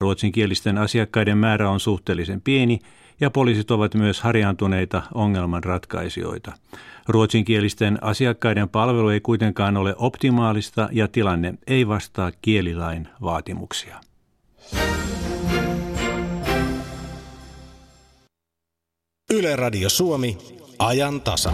Ruotsinkielisten asiakkaiden määrä on suhteellisen pieni ja poliisit ovat myös harjaantuneita ongelman ratkaisijoita. Ruotsinkielisten asiakkaiden palvelu ei kuitenkaan ole optimaalista ja tilanne ei vastaa kielilain vaatimuksia. Yle Radio Suomi, ajan tasa.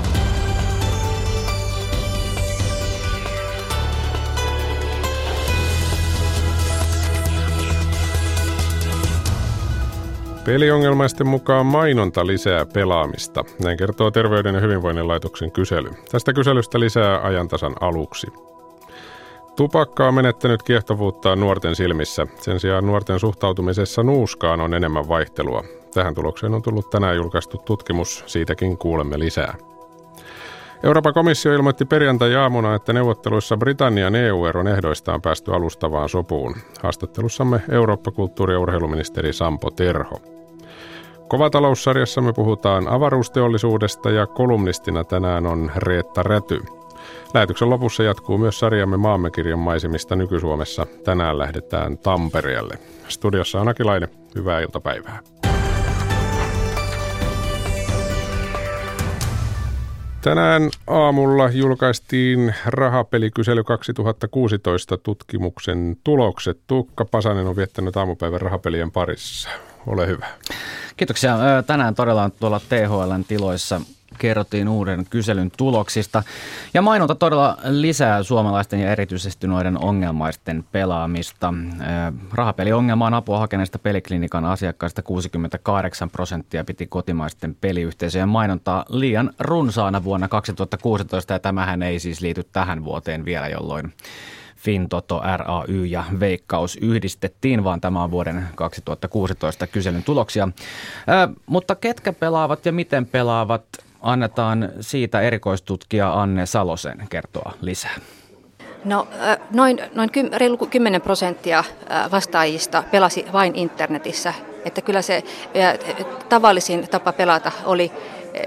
Peliongelmaisten mukaan mainonta lisää pelaamista. Näin kertoo Terveyden ja hyvinvoinnin laitoksen kysely. Tästä kyselystä lisää ajantasan aluksi. Tupakka on menettänyt kiehtovuuttaan nuorten silmissä. Sen sijaan nuorten suhtautumisessa nuuskaan on enemmän vaihtelua. Tähän tulokseen on tullut tänään julkaistu tutkimus, siitäkin kuulemme lisää. Euroopan komissio ilmoitti perjantai-aamuna, että neuvotteluissa Britannian EU-eron ehdoista on päästy alustavaan sopuun. Haastattelussamme Eurooppa-kulttuuri- ja urheiluministeri Sampo Terho. Kovataloussarjassa me puhutaan avaruusteollisuudesta ja kolumnistina tänään on Reetta Räty. Lähetyksen lopussa jatkuu myös sarjamme Maammekirjan maisemista nyky-Suomessa. Tänään lähdetään Tampereelle. Studiossa on Akilainen. Hyvää iltapäivää. Tänään aamulla julkaistiin rahapelikysely 2016 tutkimuksen tulokset. Tuukka Pasanen on viettänyt aamupäivän rahapelien parissa. Ole hyvä. Kiitoksia. Tänään todella tuolla THLn tiloissa kerrottiin uuden kyselyn tuloksista. Ja mainonta todella lisää suomalaisten ja erityisesti noiden ongelmaisten pelaamista. Rahapeliongelmaan apua hakeneista peliklinikan asiakkaista 68 prosenttia piti kotimaisten peliyhteisöjen mainontaa liian runsaana vuonna 2016 ja tämähän ei siis liity tähän vuoteen vielä, jolloin Fintoto, RAY ja Veikkaus yhdistettiin, vaan tämä on vuoden 2016 kyselyn tuloksia. Ää, mutta ketkä pelaavat ja miten pelaavat, annetaan siitä erikoistutkija Anne Salosen kertoa lisää. No noin, noin reilu 10 prosenttia vastaajista pelasi vain internetissä. Että kyllä se tavallisin tapa pelata oli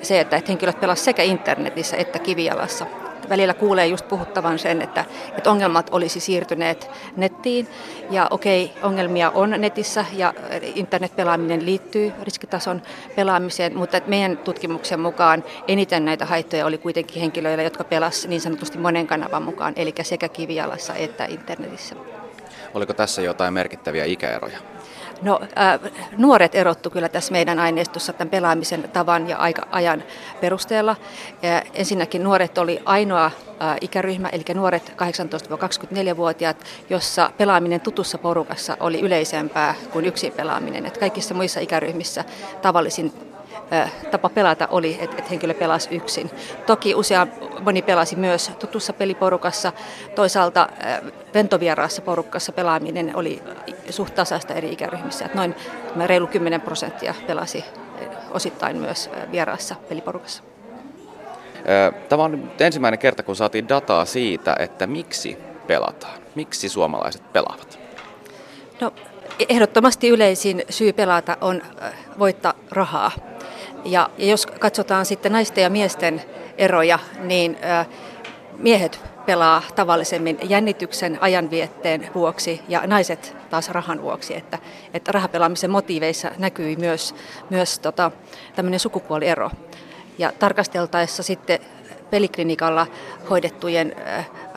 se, että henkilöt pelasivat sekä internetissä että kivijalassa välillä kuulee just puhuttavan sen, että, että ongelmat olisi siirtyneet nettiin. Ja okei, ongelmia on netissä ja internetpelaaminen liittyy riskitason pelaamiseen, mutta meidän tutkimuksen mukaan eniten näitä haittoja oli kuitenkin henkilöillä, jotka pelasivat niin sanotusti monen kanavan mukaan, eli sekä kivijalassa että internetissä. Oliko tässä jotain merkittäviä ikäeroja? No, äh, nuoret erottu kyllä tässä meidän aineistossa tämän pelaamisen tavan ja aika, ajan perusteella. Ja ensinnäkin nuoret oli ainoa äh, ikäryhmä, eli nuoret 18-24-vuotiaat, jossa pelaaminen tutussa porukassa oli yleisempää kuin yksin pelaaminen. Et kaikissa muissa ikäryhmissä tavallisin tapa pelata oli, että, että henkilö pelasi yksin. Toki usea moni pelasi myös tutussa peliporukassa. Toisaalta ventovieraassa porukassa pelaaminen oli suht tasaista eri ikäryhmissä. Että noin reilu 10 prosenttia pelasi osittain myös vieraassa peliporukassa. Tämä on ensimmäinen kerta, kun saatiin dataa siitä, että miksi pelataan. Miksi suomalaiset pelaavat? No, ehdottomasti yleisin syy pelata on voittaa rahaa. Ja, ja jos katsotaan sitten naisten ja miesten eroja, niin miehet pelaa tavallisemmin jännityksen ajanvietteen vuoksi ja naiset taas rahan vuoksi. Että, että rahapelaamisen motiiveissa näkyy myös, myös tota, tämmöinen sukupuoliero. Ja tarkasteltaessa sitten peliklinikalla hoidettujen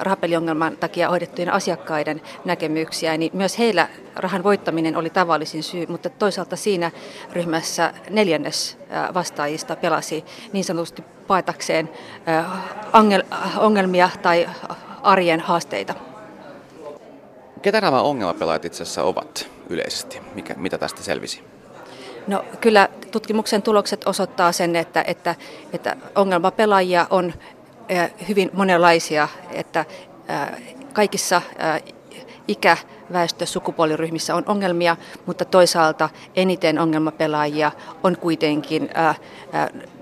rahapeliongelman takia hoidettujen asiakkaiden näkemyksiä, niin myös heillä rahan voittaminen oli tavallisin syy, mutta toisaalta siinä ryhmässä neljännes vastaajista pelasi niin sanotusti paetakseen ongelmia tai arjen haasteita. Ketä nämä ongelmapelaajat itse asiassa ovat yleisesti? Mikä, mitä tästä selvisi? No kyllä tutkimuksen tulokset osoittaa sen, että, että, että ongelmapelaajia on hyvin monenlaisia, että kaikissa ikä, väestö, sukupuoliryhmissä on ongelmia, mutta toisaalta eniten ongelmapelaajia on kuitenkin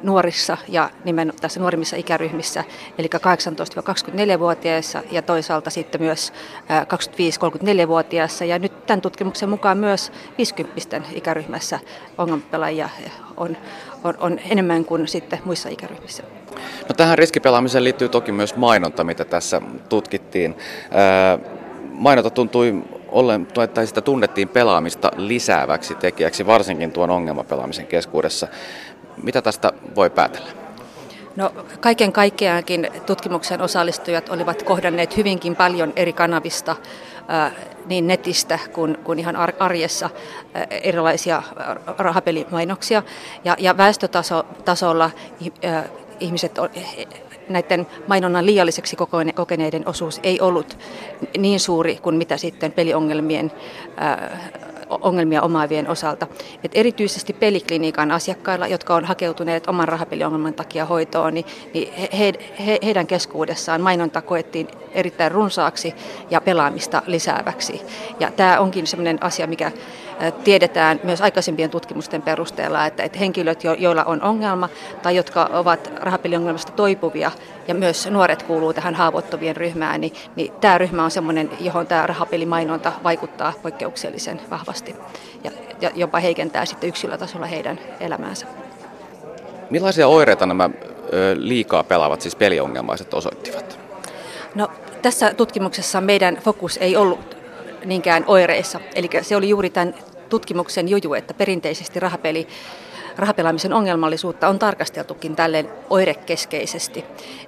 nuorissa ja nimenomaan tässä nuorimmissa ikäryhmissä, eli 18-24-vuotiaissa ja toisaalta sitten myös 25-34-vuotiaissa. Ja nyt tämän tutkimuksen mukaan myös 50 ikäryhmässä ongelmapelaajia on, on, on enemmän kuin sitten muissa ikäryhmissä. No tähän riskipelaamiseen liittyy toki myös mainonta, mitä tässä tutkittiin. Ää, mainonta tuntui ollen, tai sitä tunnettiin pelaamista lisääväksi tekijäksi, varsinkin tuon ongelmapelaamisen keskuudessa. Mitä tästä voi päätellä? No, kaiken kaikkeaankin tutkimuksen osallistujat olivat kohdanneet hyvinkin paljon eri kanavista, niin netistä kuin, kuin ihan arjessa erilaisia rahapelimainoksia. Ja, ja väestötasolla ihmiset näiden mainonnan liialliseksi kokeneiden osuus ei ollut niin suuri kuin mitä sitten peliongelmien ongelmia omaavien osalta. Et erityisesti peliklinikan asiakkailla, jotka on hakeutuneet oman rahapeliongelman takia hoitoon, niin, niin he, he, heidän keskuudessaan mainonta koettiin erittäin runsaaksi ja pelaamista lisääväksi. Ja tämä onkin sellainen asia, mikä tiedetään myös aikaisempien tutkimusten perusteella, että, että henkilöt, joilla on ongelma tai jotka ovat rahapeliongelmasta toipuvia, ja myös nuoret kuuluu tähän haavoittuvien ryhmään, niin, niin tämä ryhmä on sellainen, johon tämä rahapelimainonta vaikuttaa poikkeuksellisen vahvasti ja, ja jopa heikentää sitten yksilötasolla heidän elämäänsä. Millaisia oireita nämä liikaa pelaavat, siis peliongelmaiset, osoittivat? No, tässä tutkimuksessa meidän fokus ei ollut niinkään oireissa. Eli se oli juuri tämän tutkimuksen juju, että perinteisesti rahapeli, rahapelaamisen ongelmallisuutta on tarkasteltukin tälleen oirekeskeisesti.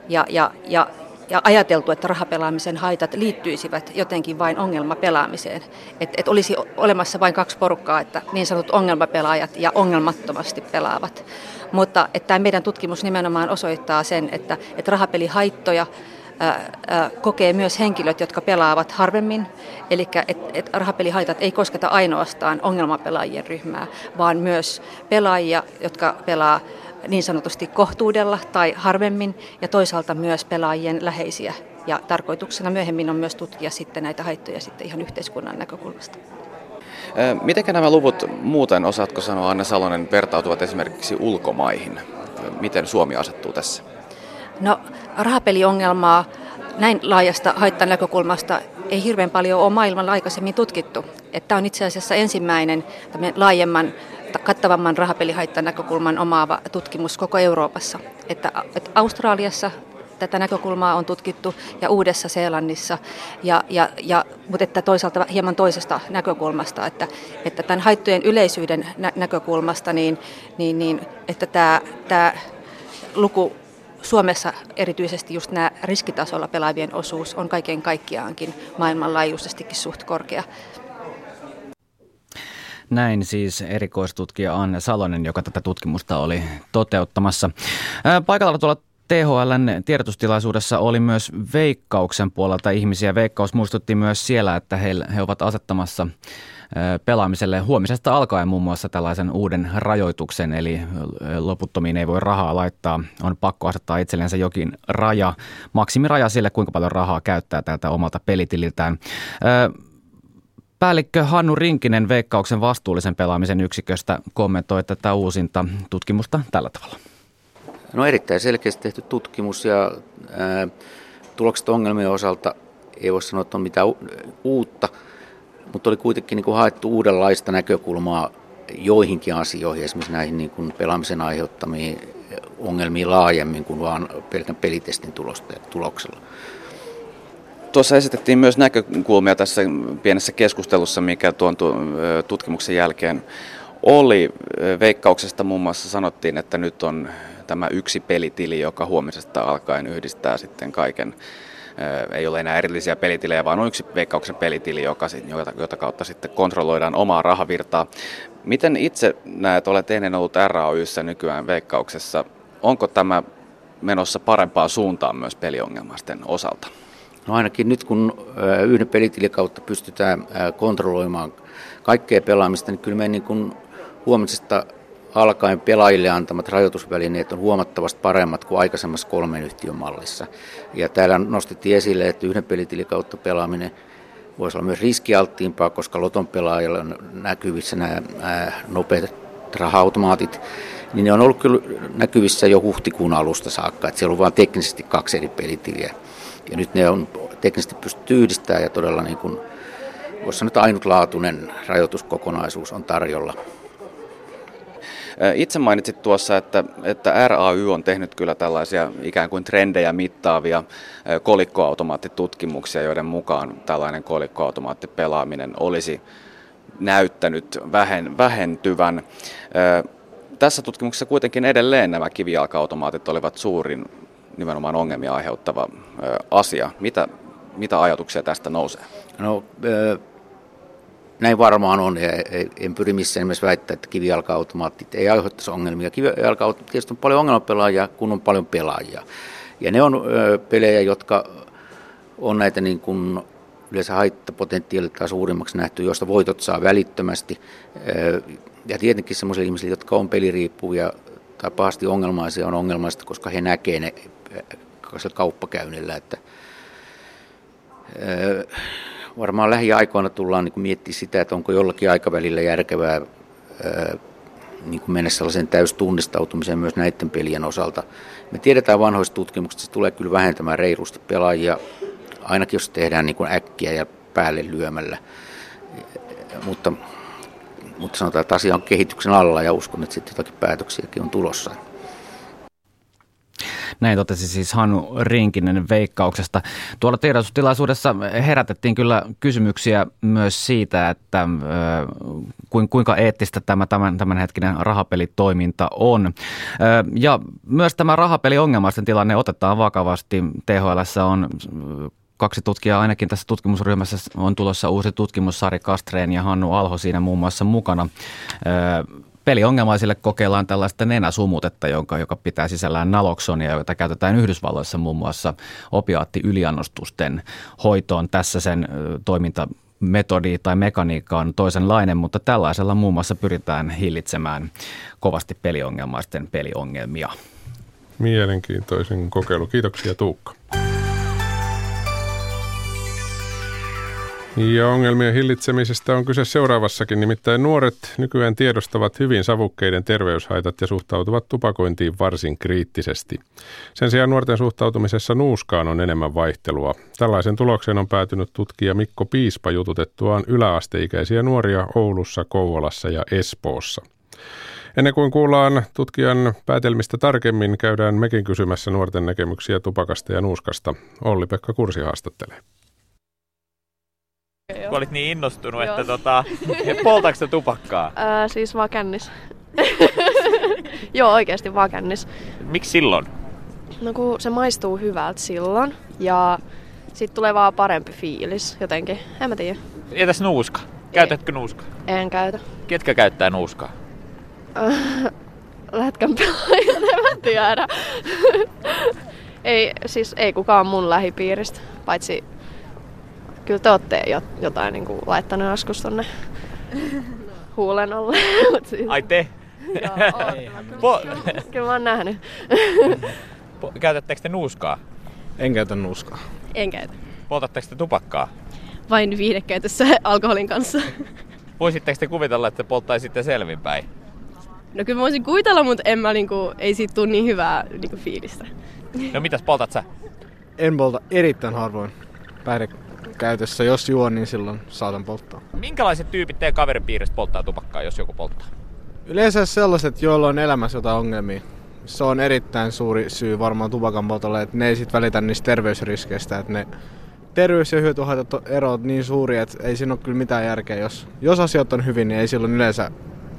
Ja, ja, ja ja ajateltu, että rahapelaamisen haitat liittyisivät jotenkin vain ongelmapelaamiseen. Että et olisi olemassa vain kaksi porukkaa, että niin sanotut ongelmapelaajat ja ongelmattomasti pelaavat. Mutta että meidän tutkimus nimenomaan osoittaa sen, että, että rahapelihaittoja kokee myös henkilöt, jotka pelaavat harvemmin. Eli että et rahapelihaitat ei kosketa ainoastaan ongelmapelaajien ryhmää, vaan myös pelaajia, jotka pelaa niin sanotusti kohtuudella tai harvemmin, ja toisaalta myös pelaajien läheisiä. Ja tarkoituksena myöhemmin on myös tutkia sitten näitä haittoja sitten ihan yhteiskunnan näkökulmasta. Miten nämä luvut muuten, osaatko sanoa Anne Salonen, vertautuvat esimerkiksi ulkomaihin? Miten Suomi asettuu tässä? No rahapeliongelmaa näin laajasta haittanäkökulmasta ei hirveän paljon ole maailmalla aikaisemmin tutkittu. Tämä on itse asiassa ensimmäinen laajemman, kattavamman rahapelihaittanäkökulman omaava tutkimus koko Euroopassa. Että, että Australiassa tätä näkökulmaa on tutkittu ja Uudessa-Seelannissa, ja, ja, ja, mutta että toisaalta hieman toisesta näkökulmasta, että, että tämän haittojen yleisyyden nä- näkökulmasta, niin, niin, niin, että tämä, tämä luku Suomessa erityisesti just nämä riskitasolla pelaavien osuus on kaiken kaikkiaankin maailmanlaajuisestikin suht korkea. Näin siis erikoistutkija Anne Salonen, joka tätä tutkimusta oli toteuttamassa. Paikalla tuolla THLn tiedotustilaisuudessa oli myös Veikkauksen puolelta ihmisiä. Veikkaus muistutti myös siellä, että he, he ovat asettamassa pelaamiselle huomisesta alkaen muun muassa tällaisen uuden rajoituksen, eli loputtomiin ei voi rahaa laittaa. On pakko asettaa itsellensä jokin raja, maksimiraja sille, kuinka paljon rahaa käyttää tältä omalta pelitililtään. Päällikkö Hannu Rinkinen Veikkauksen vastuullisen pelaamisen yksiköstä kommentoi tätä uusinta tutkimusta tällä tavalla. No erittäin selkeästi tehty tutkimus ja ää, tulokset ongelmien osalta ei voi sanoa, että on mitään uutta – mutta oli kuitenkin niin kuin haettu uudenlaista näkökulmaa joihinkin asioihin, esimerkiksi näihin niin kuin pelaamisen aiheuttamiin ongelmiin laajemmin kuin vain pelkän pelitestin tuloksella. Tuossa esitettiin myös näkökulmia tässä pienessä keskustelussa, mikä tuon tutkimuksen jälkeen oli. Veikkauksesta muun muassa sanottiin, että nyt on tämä yksi pelitili, joka huomisesta alkaen yhdistää sitten kaiken ei ole enää erillisiä pelitilejä, vaan on yksi veikkauksen pelitili, joka, jota, jota kautta sitten kontrolloidaan omaa rahavirtaa. Miten itse näet, olet ennen ollut RAYssä nykyään veikkauksessa, onko tämä menossa parempaa suuntaan myös peliongelmaisten osalta? No ainakin nyt kun yhden pelitilin kautta pystytään kontrolloimaan kaikkea pelaamista, niin kyllä me niin kuin huomisesta alkaen pelaajille antamat rajoitusvälineet on huomattavasti paremmat kuin aikaisemmassa kolmen yhtiön mallissa. Ja täällä nostettiin esille, että yhden pelitilin kautta pelaaminen voisi olla myös riskialttiimpaa, koska loton pelaajilla on näkyvissä nämä nopeat raha-automaatit, niin ne on ollut kyllä näkyvissä jo huhtikuun alusta saakka, että siellä on vain teknisesti kaksi eri pelitiliä. Ja nyt ne on teknisesti pystytty yhdistämään ja todella niin kuin, voisi sanoa, ainutlaatuinen rajoituskokonaisuus on tarjolla Itse mainitsit tuossa, että, että RAY on tehnyt kyllä tällaisia ikään kuin trendejä mittaavia kolikkoautomaattitutkimuksia, joiden mukaan tällainen kolikkoautomaattipelaaminen olisi näyttänyt vähen, vähentyvän. Tässä tutkimuksessa kuitenkin edelleen nämä kivijalka-automaatit olivat suurin nimenomaan ongelmia aiheuttava asia. Mitä, mitä ajatuksia tästä nousee? No, näin varmaan on, ja en pyri missään nimessä väittää, että kivijalka-automaatit ei aiheuttaisi ongelmia. kivijalka tietysti on paljon ongelmapelaajia, kun on paljon pelaajia. Ja ne on pelejä, jotka on näitä niin kuin yleensä haittapotentiaalilta suurimmaksi nähty, joista voitot saa välittömästi. Ja tietenkin sellaisille ihmisille, jotka on peliriippuvia tai pahasti ongelmaisia, on ongelmaista, koska he näkee ne kauppakäynnillä. Että, varmaan lähiaikoina tullaan niin miettimään sitä, että onko jollakin aikavälillä järkevää niin kuin mennä sellaiseen täystunnistautumiseen myös näiden pelien osalta. Me tiedetään vanhoista tutkimuksista, että se tulee kyllä vähentämään reilusti pelaajia, ainakin jos tehdään niin kuin äkkiä ja päälle lyömällä. Mutta, mutta sanotaan, että asia on kehityksen alla ja uskon, että sitten jotakin päätöksiäkin on tulossa. Näin totesi siis Hannu Rinkinen veikkauksesta. Tuolla tiedotustilaisuudessa herätettiin kyllä kysymyksiä myös siitä, että kuinka eettistä tämä tämän, tämänhetkinen rahapelitoiminta on. Ja myös tämä rahapeliongelmaisten tilanne otetaan vakavasti. THL on kaksi tutkijaa ainakin tässä tutkimusryhmässä on tulossa uusi tutkimus, Sari Kastreen ja Hannu Alho siinä muun muassa mukana peliongelmaisille kokeillaan tällaista nenäsumutetta, jonka, joka pitää sisällään naloksonia, jota käytetään Yhdysvalloissa muun muassa opiaattiyliannostusten hoitoon. Tässä sen toiminta metodi tai mekaniikka on toisenlainen, mutta tällaisella muun muassa pyritään hillitsemään kovasti peliongelmaisten peliongelmia. Mielenkiintoisen kokeilu. Kiitoksia Tuukka. Ja ongelmien hillitsemisestä on kyse seuraavassakin, nimittäin nuoret nykyään tiedostavat hyvin savukkeiden terveyshaitat ja suhtautuvat tupakointiin varsin kriittisesti. Sen sijaan nuorten suhtautumisessa nuuskaan on enemmän vaihtelua. Tällaisen tulokseen on päätynyt tutkija Mikko Piispa jututettuaan yläasteikäisiä nuoria Oulussa, Kouvolassa ja Espoossa. Ennen kuin kuullaan tutkijan päätelmistä tarkemmin, käydään mekin kysymässä nuorten näkemyksiä tupakasta ja nuuskasta. Olli-Pekka Kursi haastattelee. Kun olit niin innostunut, Joo. että tota, poltaako tupakkaa? Öö, siis vaan kännis. Joo, oikeasti vaan kännis. Miksi silloin? No kun se maistuu hyvältä silloin ja sitten tulee vaan parempi fiilis jotenkin. En mä tiedä. Entäs nuuska? Käytätkö nuuskaa? En käytä. Ketkä käyttää nuuskaa? Lätkän pelaajat, en mä tiedä. ei, siis ei kukaan mun lähipiiristä, paitsi kyllä te olette jotain niin kuin, laittanut joskus tonne huulen alle. siis... Ai te? Joo, po- kyllä mä oon nähnyt. po- käytättekö te nuuskaa? En käytä nuuskaa. En käytä. Poltatteko te tupakkaa? Vain viihdekäytössä alkoholin kanssa. Voisitteko te kuvitella, että polttaisitte selvinpäin? No kyllä mä voisin kuvitella, mutta en mä niinku, ei siitä tule niin hyvää niinku fiilistä. No mitäs poltat sä? En polta erittäin harvoin päihde käytössä. Jos juon, niin silloin saatan polttaa. Minkälaiset tyypit teidän kaveripiiristä polttaa tupakkaa, jos joku polttaa? Yleensä sellaiset, joilla on elämässä jotain ongelmia. Se on erittäin suuri syy varmaan tupakan poltolle, että ne ei sit välitä niistä terveysriskeistä, että ne terveys- ja hyötyhaitat erot niin suuri, että ei siinä ole kyllä mitään järkeä. Jos, jos asiat on hyvin, niin ei silloin yleensä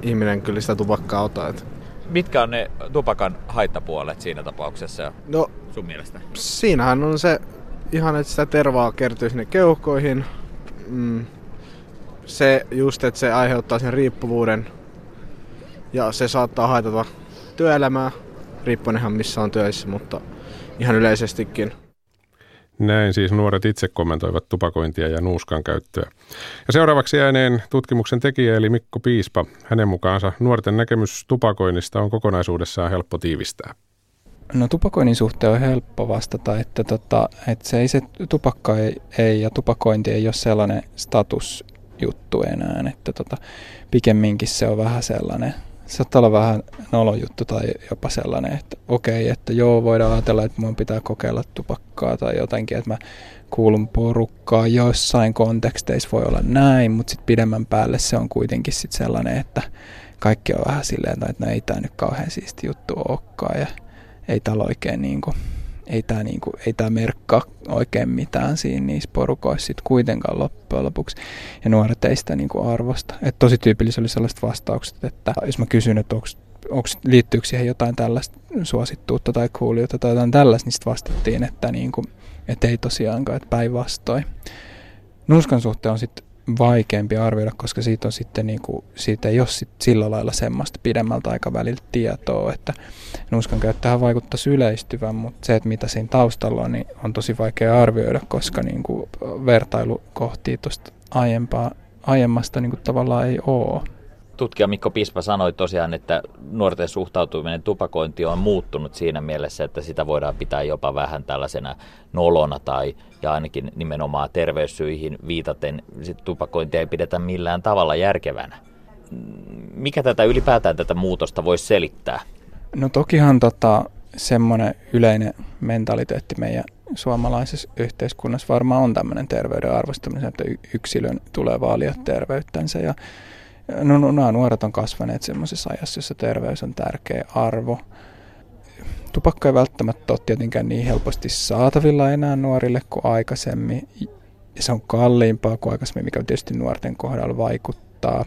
ihminen kyllä sitä tupakkaa ota. Että. Mitkä on ne tupakan haittapuolet siinä tapauksessa no, sun mielestä? Siinähän on se ihan, että sitä tervaa kertyy sinne keuhkoihin. Mm. Se just, että se aiheuttaa sen riippuvuuden ja se saattaa haitata työelämää, riippuen ihan missä on töissä, mutta ihan yleisestikin. Näin siis nuoret itse kommentoivat tupakointia ja nuuskan käyttöä. Ja seuraavaksi ääneen tutkimuksen tekijä eli Mikko Piispa. Hänen mukaansa nuorten näkemys tupakoinnista on kokonaisuudessaan helppo tiivistää. No tupakoinnin suhteen on helppo vastata, että, tota, että se, ei, se tupakka ei, ei ja tupakointi ei ole sellainen statusjuttu enää, että tota, pikemminkin se on vähän sellainen saattaa olla vähän nolojuttu tai jopa sellainen, että okei, että joo, voidaan ajatella, että mun pitää kokeilla tupakkaa tai jotenkin, että mä kuulun porukkaan. Joissain konteksteissa voi olla näin, mutta sitten pidemmän päälle se on kuitenkin sit sellainen, että kaikki on vähän silleen, että no ei tämä nyt kauhean siisti juttu olekaan ja ei täällä oikein niin kuin, ei tämä niinku, ei tää merkkaa oikein mitään siinä niissä porukoissa sit kuitenkaan loppujen lopuksi. Ja nuoret ei sitä niinku arvosta. Et tosi tyypillisiä oli sellaiset vastaukset, että jos mä kysyn, että onko onko liittyykö siihen jotain tällaista suosittuutta tai kuulijuutta tai jotain tällaista, niin sitten vastattiin, että, niinku, että ei tosiaankaan, että päinvastoin. Nuuskan suhteen on sitten vaikeampi arvioida, koska siitä, on sitten niin kuin, siitä ei ole sit sillä lailla semmoista pidemmältä aikaväliltä tietoa, että nuuskan käyttöhän vaikuttaa yleistyvän, mutta se, että mitä siinä taustalla on, niin on tosi vaikea arvioida, koska niin kuin vertailu kohti tuosta aiempaa, aiemmasta niin kuin tavallaan ei ole tutkija Mikko Pispa sanoi tosiaan, että nuorten suhtautuminen tupakointiin on muuttunut siinä mielessä, että sitä voidaan pitää jopa vähän tällaisena nolona tai ja ainakin nimenomaan terveyssyihin viitaten sit tupakointia ei pidetä millään tavalla järkevänä. Mikä tätä ylipäätään tätä muutosta voisi selittää? No tokihan tota, semmoinen yleinen mentaliteetti meidän suomalaisessa yhteiskunnassa varmaan on tämmöinen terveyden arvostaminen, että yksilön tulee vaalia terveyttänsä ja No, no nämä nuoret on kasvaneet semmoisessa ajassa, jossa terveys on tärkeä arvo. Tupakka ei välttämättä ole tietenkään niin helposti saatavilla enää nuorille kuin aikaisemmin. Ja se on kalliimpaa kuin aikaisemmin, mikä tietysti nuorten kohdalla vaikuttaa.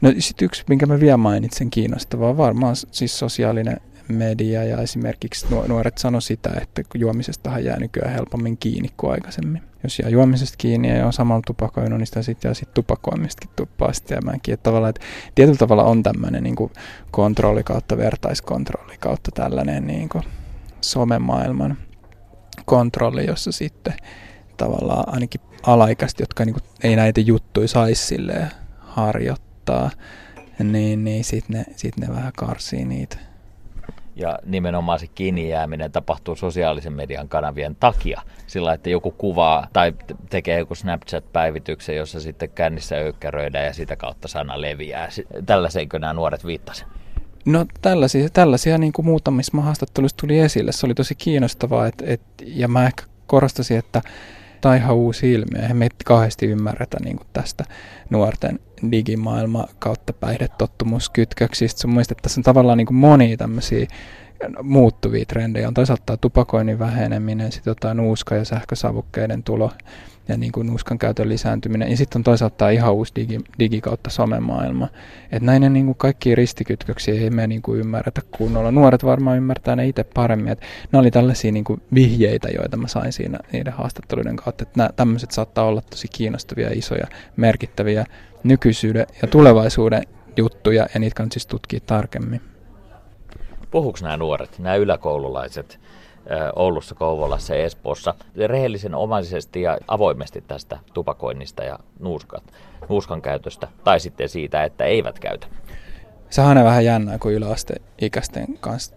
No sitten yksi, minkä mä vielä mainitsen kiinnostavaa, varmaan siis sosiaalinen media ja esimerkiksi nuoret sano sitä, että juomisestahan jää nykyään helpommin kiinni kuin aikaisemmin. Jos jää juomisesta kiinni ja on samalla tupakoinut, niin sitä sitten jää sitten tupakoimistakin tuppaa sitten. Että tavallaan, että tietyllä tavalla on tämmöinen niin kontrolli kautta vertaiskontrolli kautta tällainen niin kuin somemaailman kontrolli, jossa sitten tavallaan ainakin alaikäiset, jotka niin kuin ei näitä juttuja saisi harjoittaa, niin, niin sitten ne, sit ne vähän karsii niitä ja nimenomaan se kiinni jääminen tapahtuu sosiaalisen median kanavien takia. Sillä, että joku kuvaa tai tekee joku Snapchat-päivityksen, jossa sitten kännissä öykkäröidään ja sitä kautta sana leviää. Tällaiseenkö nämä nuoret viittasivat? No tällaisia, tällaisia niin kuin muutamissa haastatteluissa tuli esille. Se oli tosi kiinnostavaa et, et, ja mä ehkä korostasin, että tämä on ihan uusi ilmiö. Eihän me kauheasti ymmärretä niin tästä nuorten digimaailma kautta päihdetottumuskytköksistä. Sun muistat, että tässä on tavallaan niin monia tämmöisiä muuttuvia trendejä. On toisaalta tupakoinnin väheneminen, sitten jotain nuuska- ja sähkösavukkeiden tulo ja niin kuin nuuskan käytön lisääntyminen. Ja sitten on toisaalta ihan uusi digi, digi kautta somemaailma. Että näiden niin kuin kaikki ristikytköksiä ei me niin kuin ymmärretä kunnolla. Nuoret varmaan ymmärtää ne itse paremmin. Että ne oli tällaisia niin kuin vihjeitä, joita mä sain siinä niiden haastatteluiden kautta. Että nämä tämmöiset saattaa olla tosi kiinnostavia, isoja, merkittäviä nykyisyyden ja tulevaisuuden juttuja, ja niitä kannattaa siis tutkia tarkemmin. Puhuuko nämä nuoret, nämä yläkoululaiset, Oulussa, Kouvolassa ja Espoossa rehellisen omaisesti ja avoimesti tästä tupakoinnista ja nuuskan, nuuskan käytöstä tai sitten siitä, että eivät käytä. Sehän on vähän jännää, kun yläasteikäisten kanssa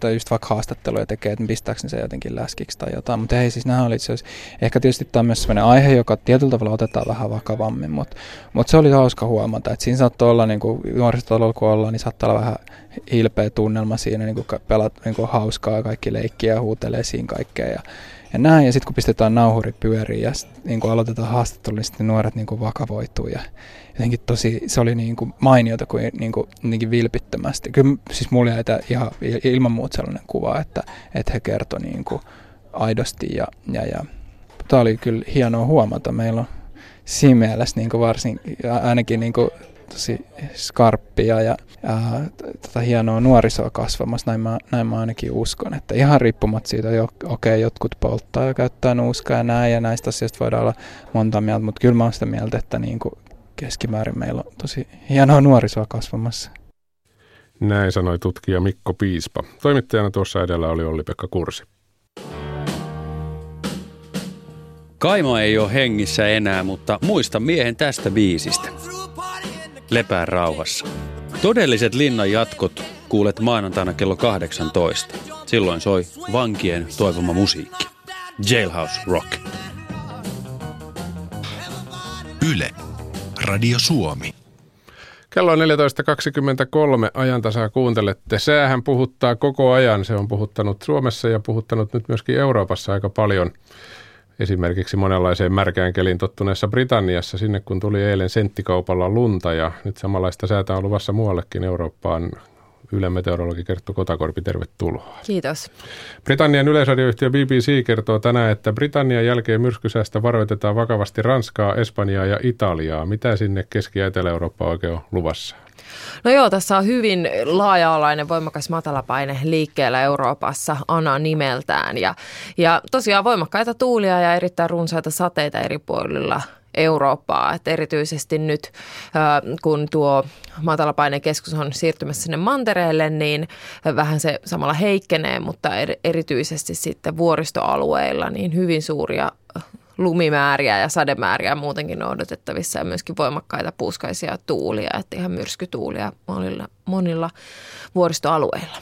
tai just vaikka haastatteluja tekee, että pistääkö se jotenkin läskiksi tai jotain. Mutta hei, siis nämä oli itse asiassa, ehkä tietysti tämä on myös sellainen aihe, joka tietyllä tavalla otetaan vähän vakavammin, mutta, mutta se oli hauska huomata, että siinä saattoi olla, niin kuin nuorisotalolla kun ollaan, niin saattaa olla vähän hilpeä tunnelma siinä, niin kuin pelat niin kuin hauskaa, kaikki leikkiä ja huutelee siinä kaikkea ja, ja näin. Ja sitten kun pistetään nauhuri pyöriin ja sit, niin kuin aloitetaan haastattelu, niin sitten nuoret niin kuin vakavoituu ja jotenkin tosi, se oli niin kuin mainiota kuin, niin kuin, niin vilpittömästi. Kyllä siis mulla jäi ihan ilman muuta sellainen kuva, että, että he kertoi niin kuin aidosti ja, ja, ja tämä oli kyllä hienoa huomata. Meillä on siinä mielessä niin kuin varsin, ainakin niin kuin tosi skarppia ja ää, tota hienoa nuorisoa kasvamassa, näin mä, näin mä ainakin uskon. Että ihan riippumatta siitä, että okei, okay, jotkut polttaa ja käyttää nuuskaa ja näin, ja näistä asioista voidaan olla monta mieltä, mutta kyllä mä oon sitä mieltä, että niin kuin keskimäärin meillä on tosi hienoa nuorisoa kasvamassa. Näin sanoi tutkija Mikko Piispa. Toimittajana tuossa edellä oli Olli-Pekka Kursi. Kaimo ei ole hengissä enää, mutta muista miehen tästä biisistä. Lepää rauhassa. Todelliset linnan jatkot kuulet maanantaina kello 18. Silloin soi vankien toivoma musiikki. Jailhouse Rock. Yle. Radio Suomi. Kello on 14.23 ajantasaa kuuntelette. Säähän puhuttaa koko ajan. Se on puhuttanut Suomessa ja puhuttanut nyt myöskin Euroopassa aika paljon. Esimerkiksi monenlaiseen märkään kelin tottuneessa Britanniassa, sinne kun tuli eilen senttikaupalla lunta ja nyt samanlaista säätä on luvassa muuallekin Eurooppaan. Yle meteorologi Kerttu Kotakorpi, tervetuloa. Kiitos. Britannian yleisradioyhtiö BBC kertoo tänään, että Britannian jälkeen myrskysäästä varoitetaan vakavasti Ranskaa, Espanjaa ja Italiaa. Mitä sinne Keski- ja Etelä-Eurooppa oikein on luvassa? No joo, tässä on hyvin laaja-alainen voimakas matalapaine liikkeellä Euroopassa Ana nimeltään. Ja, ja tosiaan voimakkaita tuulia ja erittäin runsaita sateita eri puolilla Eurooppaa. Että erityisesti nyt, kun tuo matalapainekeskus on siirtymässä sinne mantereelle, niin vähän se samalla heikkenee, mutta erityisesti sitten vuoristoalueilla niin hyvin suuria lumimääriä ja sademääriä muutenkin odotettavissa ja myöskin voimakkaita puuskaisia tuulia, että ihan myrskytuulia monilla, monilla vuoristoalueilla.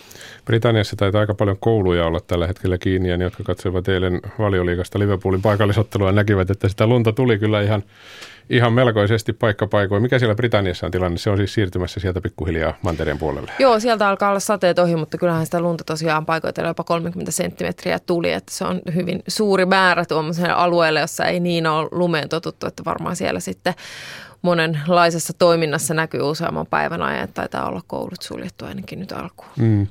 Britanniassa taitaa aika paljon kouluja olla tällä hetkellä kiinni ja ne, jotka katsoivat eilen valioliikasta Liverpoolin paikallisottelua, näkivät, että sitä lunta tuli kyllä ihan ihan melkoisesti paikkapaikoin. Mikä siellä Britanniassa on tilanne? Se on siis siirtymässä sieltä pikkuhiljaa mantereen puolelle. Joo, sieltä alkaa olla sateet ohi, mutta kyllähän sitä lunta tosiaan paikoitella jopa 30 senttimetriä tuli, että se on hyvin suuri määrä tuommoiselle alueelle, jossa ei niin ole lumeen totuttu, että varmaan siellä sitten monenlaisessa toiminnassa näkyy useamman päivän ajan, taitaa olla koulut suljettu ainakin nyt alkuun. Mm.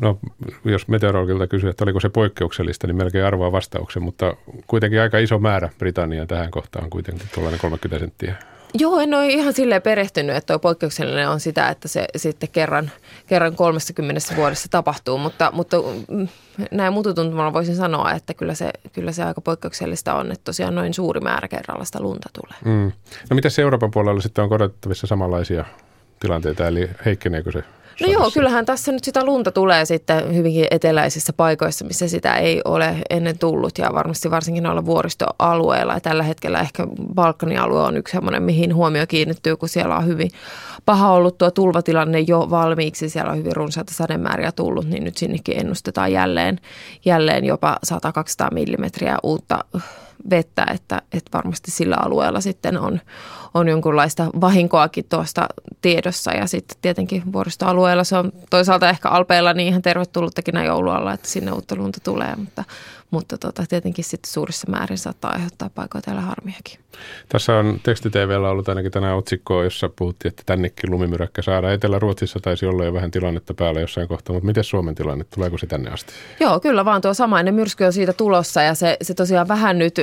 No, jos meteorologilta kysyy, että oliko se poikkeuksellista, niin melkein arvaa vastauksen, mutta kuitenkin aika iso määrä Britanniaan tähän kohtaan kuitenkin tuollainen 30 senttiä. Joo, en ole ihan silleen perehtynyt, että tuo poikkeuksellinen on sitä, että se sitten kerran, kerran 30 vuodessa tapahtuu, mutta, mutta mm, näin mututuntumalla voisin sanoa, että kyllä se, kyllä se aika poikkeuksellista on, että tosiaan noin suuri määrä kerralla sitä lunta tulee. Mm. No miten se Euroopan puolella sitten on odotettavissa samanlaisia tilanteita, eli heikkeneekö se No joo, kyllähän tässä nyt sitä lunta tulee sitten hyvinkin eteläisissä paikoissa, missä sitä ei ole ennen tullut ja varmasti varsinkin noilla vuoristoalueilla. Ja tällä hetkellä ehkä Balkanin alue on yksi sellainen, mihin huomio kiinnittyy, kun siellä on hyvin paha ollut tuo tulvatilanne jo valmiiksi. Siellä on hyvin runsaita sademääriä tullut, niin nyt sinnekin ennustetaan jälleen, jälleen jopa 100-200 millimetriä uutta vettä, että, että varmasti sillä alueella sitten on, on jonkunlaista vahinkoakin tuosta tiedossa. Ja sitten tietenkin vuoristoalueella se on toisaalta ehkä alpeilla niin ihan tervetullutakin näin joulualla, että sinne uutta lunta tulee, mutta, mutta tota, tietenkin sitten suurissa määrin saattaa aiheuttaa paikoitella harmiakin. Tässä on tekstitvllä ollut ainakin tänään otsikkoa, jossa puhuttiin, että tännekin lumimyräkkä saadaan. Etelä-Ruotsissa taisi olla jo vähän tilannetta päällä jossain kohtaa, mutta miten Suomen tilanne, tuleeko se tänne asti? Joo, kyllä vaan tuo samainen myrsky on siitä tulossa ja se, se tosiaan vähän nyt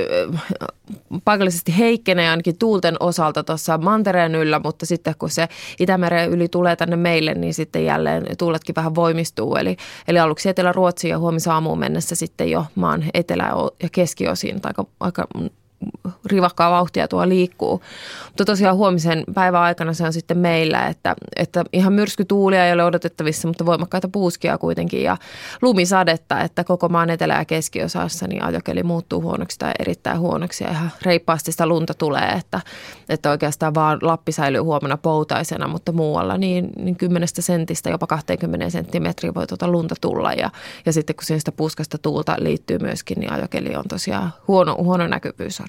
paikallisesti heikkenee ainakin tuulten osalta tuossa mantereen yllä, mutta sitten kun se Itämeren yli tulee tänne meille, niin sitten jälleen tuuletkin vähän voimistuu. Eli, eli aluksi Etelä-Ruotsiin ja huomisaamuun mennessä sitten jo maan etelä- ja keskiosiin, tai aika, aika rivakkaa vauhtia tuo liikkuu. Mutta tosiaan huomisen päivän aikana se on sitten meillä, että, että ihan myrskytuulia ei ole odotettavissa, mutta voimakkaita puuskia kuitenkin ja lumisadetta, että koko maan etelä- ja keskiosassa niin ajokeli muuttuu huonoksi tai erittäin huonoksi ja ihan reippaasti sitä lunta tulee, että, että oikeastaan vaan Lappi säilyy huomenna poutaisena, mutta muualla niin, niin 10 sentistä jopa 20 senttimetriä voi tuota lunta tulla ja, ja sitten kun siihen sitä puuskasta tuulta liittyy myöskin, niin ajokeli on tosiaan huono, huono näkyvyys on.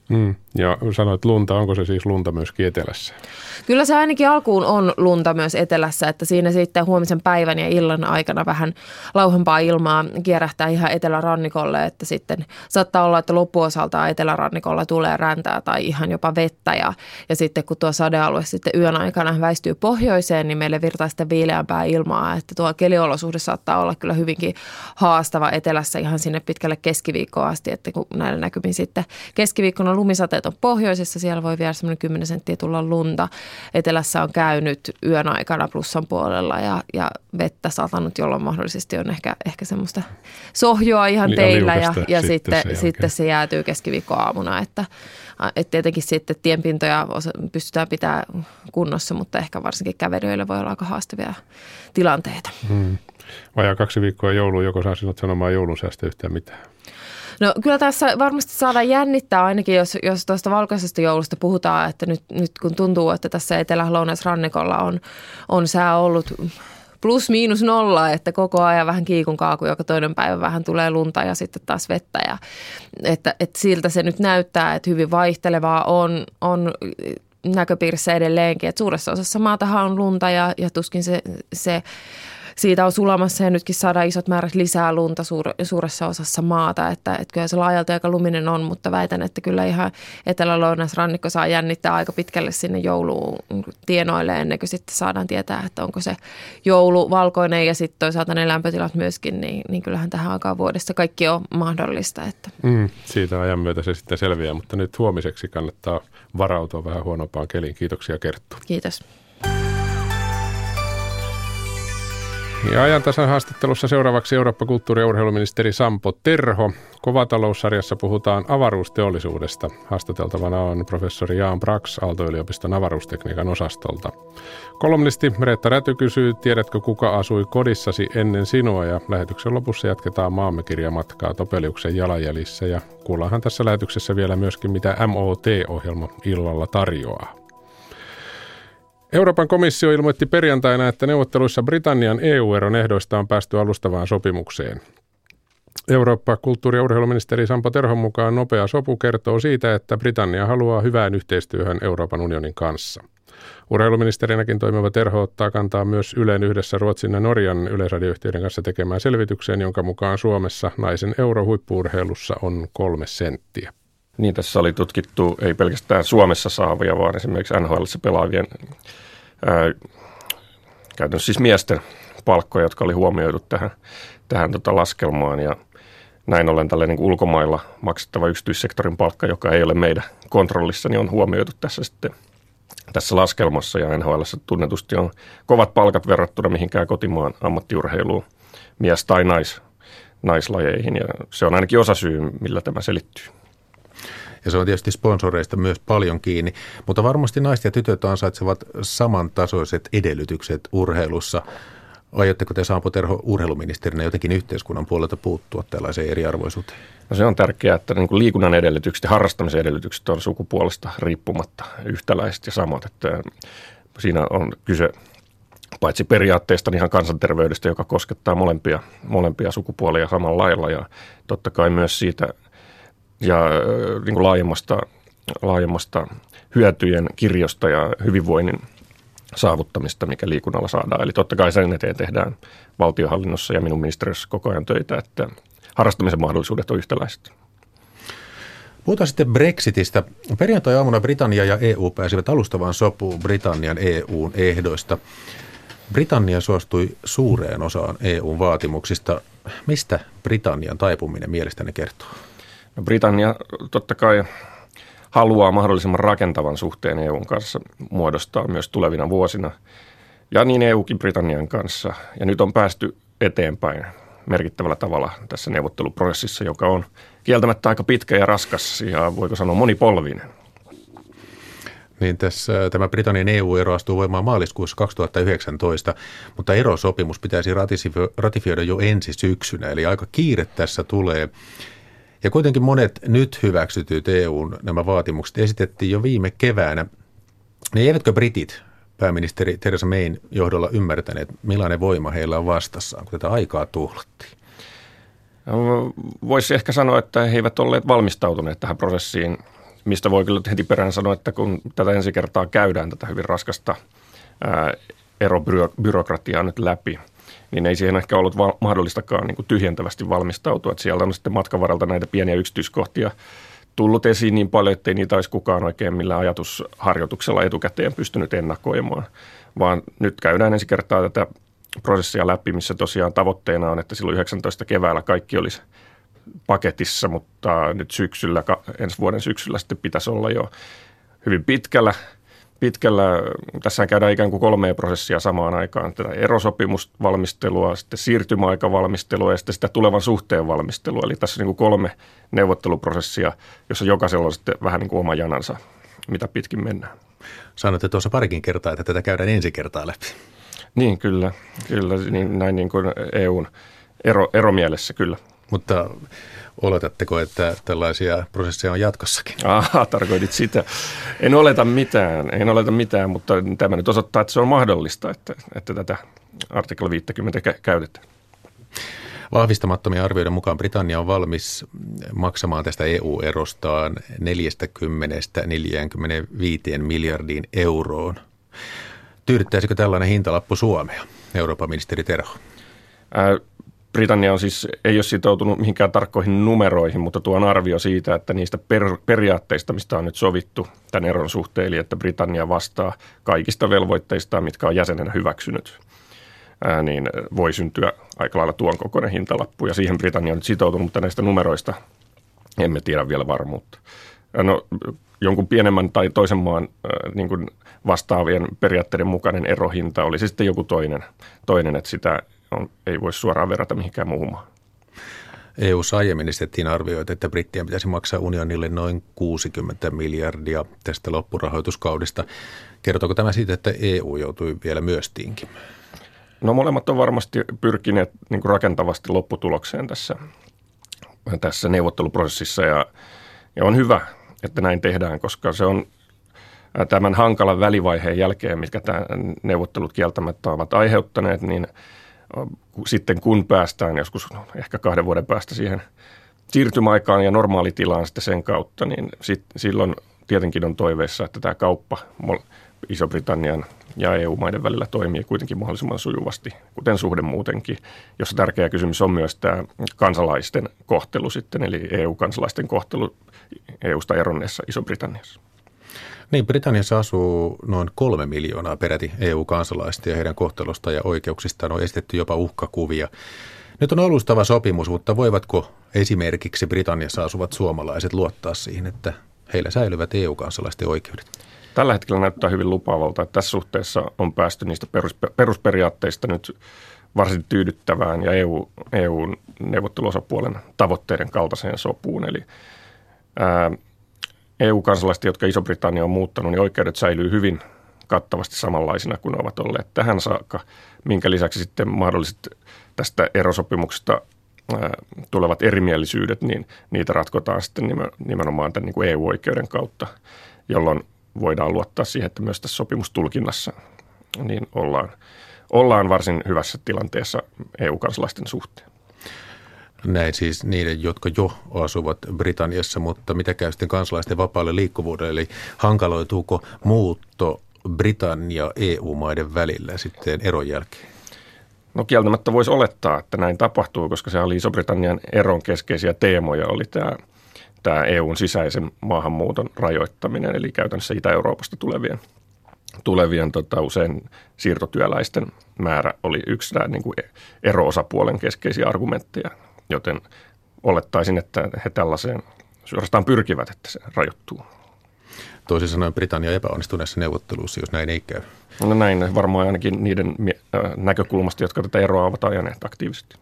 Mm. Ja sanoit lunta, onko se siis lunta myös etelässä? Kyllä se ainakin alkuun on lunta myös etelässä, että siinä sitten huomisen päivän ja illan aikana vähän lauhempaa ilmaa kierähtää ihan etelärannikolle, että sitten saattaa olla, että loppuosalta etelärannikolla tulee räntää tai ihan jopa vettä ja, ja sitten kun tuo sadealue sitten yön aikana väistyy pohjoiseen, niin meille virtaa sitten viileämpää ilmaa, että tuo keliolosuhde saattaa olla kyllä hyvinkin haastava etelässä ihan sinne pitkälle keskiviikkoon asti, että kun näillä näkymin sitten keskiviikkona lumisateet on pohjoisessa, siellä voi vielä semmoinen 10 senttiä tulla lunta. Etelässä on käynyt yön aikana plussan puolella ja, ja vettä satanut, jolloin mahdollisesti on ehkä, ehkä semmoista sohjoa ihan Liian teillä ja, ja sitten, sitten, se, sitten se jäätyy keskiviikkoaamuna, että että tietenkin sitten tienpintoja pystytään pitämään kunnossa, mutta ehkä varsinkin kävelijöille voi olla aika haastavia tilanteita. Hmm. Vajaa kaksi viikkoa jouluun, joko saa sinut sanomaan joulun säästä yhtään mitään? No kyllä tässä varmasti saadaan jännittää ainakin, jos, jos tuosta valkoisesta joulusta puhutaan, että nyt, nyt kun tuntuu, että tässä Etelä-Lounais-rannikolla on, on sää ollut plus miinus nolla, että koko ajan vähän kiikun kaaku, joka toinen päivä vähän tulee lunta ja sitten taas vettä. Ja, että, että siltä se nyt näyttää, että hyvin vaihtelevaa on, on näköpiirissä edelleenkin. Et suuressa osassa maatahan on lunta ja, ja tuskin se, se siitä on sulamassa ja nytkin saadaan isot määrät lisää lunta suur, suuressa osassa maata, että, että kyllä se laajalti aika luminen on, mutta väitän, että kyllä ihan etelä rannikko saa jännittää aika pitkälle sinne jouluun tienoille ennen kuin sitten saadaan tietää, että onko se joulu valkoinen ja sitten toisaalta ne lämpötilat myöskin, niin, niin kyllähän tähän aikaan vuodessa kaikki on mahdollista. Että. Mm, siitä ajan myötä se sitten selviää, mutta nyt huomiseksi kannattaa varautua vähän huonompaan keliin. Kiitoksia Kerttu. Kiitos. Ja ajantasan haastattelussa seuraavaksi Eurooppa-kulttuuri- ja urheiluministeri Sampo Terho. Kovataloussarjassa puhutaan avaruusteollisuudesta. Haastateltavana on professori Jaan Brax Aalto-yliopiston avaruustekniikan osastolta. Kolumnisti Reetta Räty kysyy, tiedätkö kuka asui kodissasi ennen sinua? Ja lähetyksen lopussa jatketaan maamme kirjamatkaa Topeliuksen jalanjäljissä. Ja kuullaanhan tässä lähetyksessä vielä myöskin, mitä MOT-ohjelma illalla tarjoaa. Euroopan komissio ilmoitti perjantaina, että neuvotteluissa Britannian EU-eron ehdoista on päästy alustavaan sopimukseen. Eurooppa kulttuuri- ja urheiluministeri Sampo Terhon mukaan nopea sopu kertoo siitä, että Britannia haluaa hyvään yhteistyöhön Euroopan unionin kanssa. Urheiluministerinäkin toimiva Terho ottaa kantaa myös Ylen yhdessä Ruotsin ja Norjan yleisradioyhtiöiden kanssa tekemään selvitykseen, jonka mukaan Suomessa naisen eurohuippuurheilussa on kolme senttiä. Niin tässä oli tutkittu ei pelkästään Suomessa saavia, vaan esimerkiksi NHL pelaavien ää, käytännössä siis miesten palkkoja, jotka oli huomioitu tähän, tähän tota laskelmaan. Ja näin ollen tällainen niin ulkomailla maksettava yksityissektorin palkka, joka ei ole meidän kontrollissa, niin on huomioitu tässä sitten tässä laskelmassa. Ja NHL tunnetusti on kovat palkat verrattuna mihinkään kotimaan ammattiurheiluun, mies- tai nais, naislajeihin. Ja se on ainakin osa syy, millä tämä selittyy ja se on tietysti sponsoreista myös paljon kiinni. Mutta varmasti naiset ja tytöt ansaitsevat samantasoiset edellytykset urheilussa. Aiotteko te Saapo Terho urheiluministerinä jotenkin yhteiskunnan puolelta puuttua tällaiseen eriarvoisuuteen? No se on tärkeää, että niin liikunnan edellytykset ja harrastamisen edellytykset on sukupuolesta riippumatta yhtäläiset ja samat. Että siinä on kyse paitsi periaatteesta niin ihan kansanterveydestä, joka koskettaa molempia, molempia sukupuolia samalla lailla ja totta kai myös siitä ja niin kuin laajemmasta, laajemmasta hyötyjen kirjosta ja hyvinvoinnin saavuttamista, mikä liikunnalla saadaan. Eli totta kai sen eteen tehdään valtiohallinnossa ja minun ministeriössä koko ajan töitä, että harrastamisen mahdollisuudet on yhtäläiset. Puhutaan sitten Brexitistä. Perjantai-aamuna Britannia ja EU pääsivät alustavaan sopuun Britannian EUn ehdoista. Britannia suostui suureen osaan EUn vaatimuksista. Mistä Britannian taipuminen mielestäni kertoo? No Britannia totta kai haluaa mahdollisimman rakentavan suhteen EUn kanssa muodostaa myös tulevina vuosina. Ja niin EUkin Britannian kanssa. Ja nyt on päästy eteenpäin merkittävällä tavalla tässä neuvotteluprosessissa, joka on kieltämättä aika pitkä ja raskas ja voiko sanoa monipolvinen. Niin tässä tämä Britannian EU-ero astuu voimaan maaliskuussa 2019, mutta erosopimus pitäisi ratifioida jo ensi syksynä, eli aika kiire tässä tulee. Ja kuitenkin monet nyt hyväksytyt EUn nämä vaatimukset esitettiin jo viime keväänä. Niin eivätkö britit pääministeri Theresa Mayn johdolla ymmärtäneet, millainen voima heillä on vastassaan, kun tätä aikaa tuhlattiin? No, voisi ehkä sanoa, että he eivät olleet valmistautuneet tähän prosessiin, mistä voi kyllä heti perään sanoa, että kun tätä ensi kertaa käydään, tätä hyvin raskasta erobyrokratiaa nyt läpi – niin ei siihen ehkä ollut va- mahdollistakaan niin kuin tyhjentävästi valmistautua. Että sieltä on sitten matkan varrelta näitä pieniä yksityiskohtia tullut esiin niin paljon, että ei niitä olisi kukaan oikein millään ajatusharjoituksella etukäteen pystynyt ennakoimaan. Vaan nyt käydään ensi kertaa tätä prosessia läpi, missä tosiaan tavoitteena on, että silloin 19 keväällä kaikki olisi paketissa, mutta nyt syksyllä, ensi vuoden syksyllä sitten pitäisi olla jo hyvin pitkällä – pitkällä, tässä käydään ikään kuin kolmea prosessia samaan aikaan. Tätä erosopimusvalmistelua, sitten siirtymäaikavalmistelua ja sitten sitä tulevan suhteen valmistelua. Eli tässä on niin kuin kolme neuvotteluprosessia, jossa jokaisella on sitten vähän niin kuin oma janansa, mitä pitkin mennään. Sanoitte tuossa parikin kertaa, että tätä käydään ensi kertaa läpi. Niin, kyllä. kyllä niin, näin niin kuin EUn ero, eromielessä kyllä. Mutta Oletatteko, että tällaisia prosesseja on jatkossakin? Aha, tarkoitit sitä. En oleta mitään, en oleta mitään, mutta tämä nyt osoittaa, että se on mahdollista, että, että tätä artikla 50 käytetään. Vahvistamattomien arvioiden mukaan Britannia on valmis maksamaan tästä EU-erostaan 40-45 miljardiin euroon. Tyydyttäisikö tällainen hintalappu Suomea, Euroopan ministeri Terho? Ää, Britannia on siis, ei ole sitoutunut mihinkään tarkkoihin numeroihin, mutta tuo on arvio siitä, että niistä per, periaatteista, mistä on nyt sovittu tämän eron suhteen, eli että Britannia vastaa kaikista velvoitteista, mitkä on jäsenenä hyväksynyt, ää, niin voi syntyä aika lailla tuon kokoinen hintalappu. Ja siihen Britannia on nyt sitoutunut, mutta näistä numeroista emme tiedä vielä varmuutta. No, jonkun pienemmän tai toisen maan äh, niin kuin vastaavien periaatteiden mukainen erohinta oli sitten joku toinen, toinen että sitä on, ei voi suoraan verrata mihinkään muuhun maahan. EU aiemmin esitettiin arvioita, että brittien pitäisi maksaa unionille noin 60 miljardia tästä loppurahoituskaudesta. Kertooko tämä siitä, että EU joutui vielä myös tinkimään? No molemmat on varmasti pyrkineet niin kuin rakentavasti lopputulokseen tässä, tässä neuvotteluprosessissa ja, ja on hyvä, että näin tehdään, koska se on tämän hankalan välivaiheen jälkeen, mitkä tämä neuvottelut kieltämättä ovat aiheuttaneet, niin sitten kun päästään joskus ehkä kahden vuoden päästä siihen siirtymäaikaan ja normaalitilaan sitten sen kautta, niin sit, silloin tietenkin on toiveissa, että tämä kauppa Iso-Britannian ja EU-maiden välillä toimii kuitenkin mahdollisimman sujuvasti, kuten suhde muutenkin, jossa tärkeä kysymys on myös tämä kansalaisten kohtelu sitten, eli EU-kansalaisten kohtelu EU-sta eronneessa Iso-Britanniassa. Niin, Britanniassa asuu noin kolme miljoonaa peräti EU-kansalaista ja heidän kohtelusta ja oikeuksistaan on estetty jopa uhkakuvia. Nyt on alustava sopimus, mutta voivatko esimerkiksi Britanniassa asuvat suomalaiset luottaa siihen, että heillä säilyvät EU-kansalaisten oikeudet? Tällä hetkellä näyttää hyvin lupaavalta, että tässä suhteessa on päästy niistä perusperiaatteista nyt varsin tyydyttävään ja EU, EU-neuvotteluosapuolen tavoitteiden kaltaiseen sopuun. Eli ää, EU-kansalaiset, jotka Iso-Britannia on muuttanut, niin oikeudet säilyy hyvin kattavasti samanlaisina kuin ovat olleet tähän saakka, minkä lisäksi sitten mahdolliset tästä erosopimuksesta tulevat erimielisyydet, niin niitä ratkotaan sitten nimenomaan tämän niin EU-oikeuden kautta, jolloin voidaan luottaa siihen, että myös tässä sopimustulkinnassa niin ollaan, ollaan varsin hyvässä tilanteessa EU-kansalaisten suhteen. Näin siis niiden, jotka jo asuvat Britanniassa, mutta mitä käy sitten kansalaisten vapaalle liikkuvuudelle, eli hankaloituuko muutto Britannia EU-maiden välillä sitten eron jälkeen? No kieltämättä voisi olettaa, että näin tapahtuu, koska se oli Iso-Britannian eron keskeisiä teemoja, oli tämä, tämä EUn sisäisen maahanmuuton rajoittaminen, eli käytännössä Itä-Euroopasta tulevien, tulevien tota, usein siirtotyöläisten määrä oli yksi niin kuin ero-osapuolen keskeisiä argumentteja joten olettaisin, että he tällaiseen suorastaan pyrkivät, että se rajoittuu. Toisin sanoen Britannia epäonnistuneessa neuvottelussa, jos näin ei käy. No näin, varmaan ainakin niiden näkökulmasta, jotka tätä eroa ovat ajaneet aktiivisesti.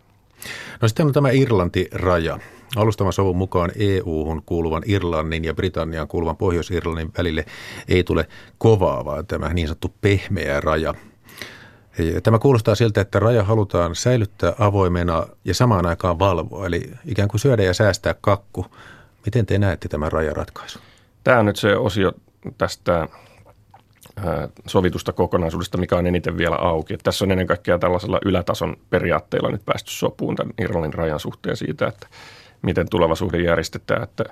No sitten on tämä Irlanti-raja. Alustavan sovun mukaan EU-hun kuuluvan Irlannin ja Britannian kuuluvan Pohjois-Irlannin välille ei tule kovaa, vaan tämä niin sanottu pehmeä raja – Tämä kuulostaa siltä, että raja halutaan säilyttää avoimena ja samaan aikaan valvoa, eli ikään kuin syödä ja säästää kakku. Miten te näette tämän rajaratkaisun? Tämä on nyt se osio tästä sovitusta kokonaisuudesta, mikä on eniten vielä auki. Että tässä on ennen kaikkea tällaisella ylätason periaatteilla nyt päästy sopuun tämän Irlannin rajan suhteen siitä, että miten tuleva suhde järjestetään. Että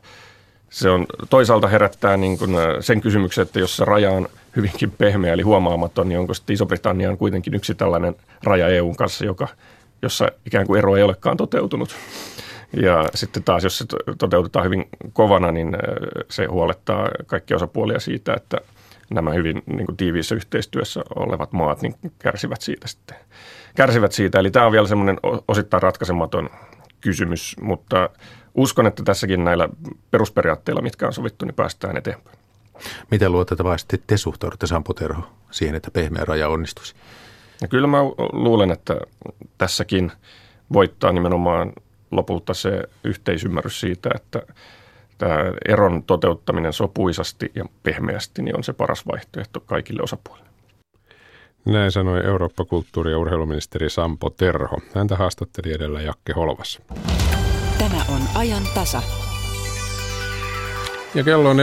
se on toisaalta herättää niin kuin sen kysymyksen, että jos se raja on hyvinkin pehmeä eli huomaamaton, niin onko sitten Iso-Britannia on kuitenkin yksi tällainen raja EUn kanssa, joka, jossa ikään kuin ero ei olekaan toteutunut. Ja sitten taas, jos se toteutetaan hyvin kovana, niin se huolettaa kaikkia osapuolia siitä, että nämä hyvin niin kuin tiiviissä yhteistyössä olevat maat niin kärsivät siitä sitten. Kärsivät siitä, eli tämä on vielä semmoinen osittain ratkaisematon kysymys, mutta uskon, että tässäkin näillä perusperiaatteilla, mitkä on sovittu, niin päästään eteenpäin. Miten luotettavasti te suhtaudutte, Sampo Terho, siihen, että pehmeä raja onnistuisi? Ja kyllä mä luulen, että tässäkin voittaa nimenomaan lopulta se yhteisymmärrys siitä, että tämä eron toteuttaminen sopuisasti ja pehmeästi niin on se paras vaihtoehto kaikille osapuolille. Näin sanoi Eurooppa-kulttuuri- ja urheiluministeri Sampo Terho. Häntä haastatteli edellä Jakke Holvas. Tämä on ajan tasa. Ja kello on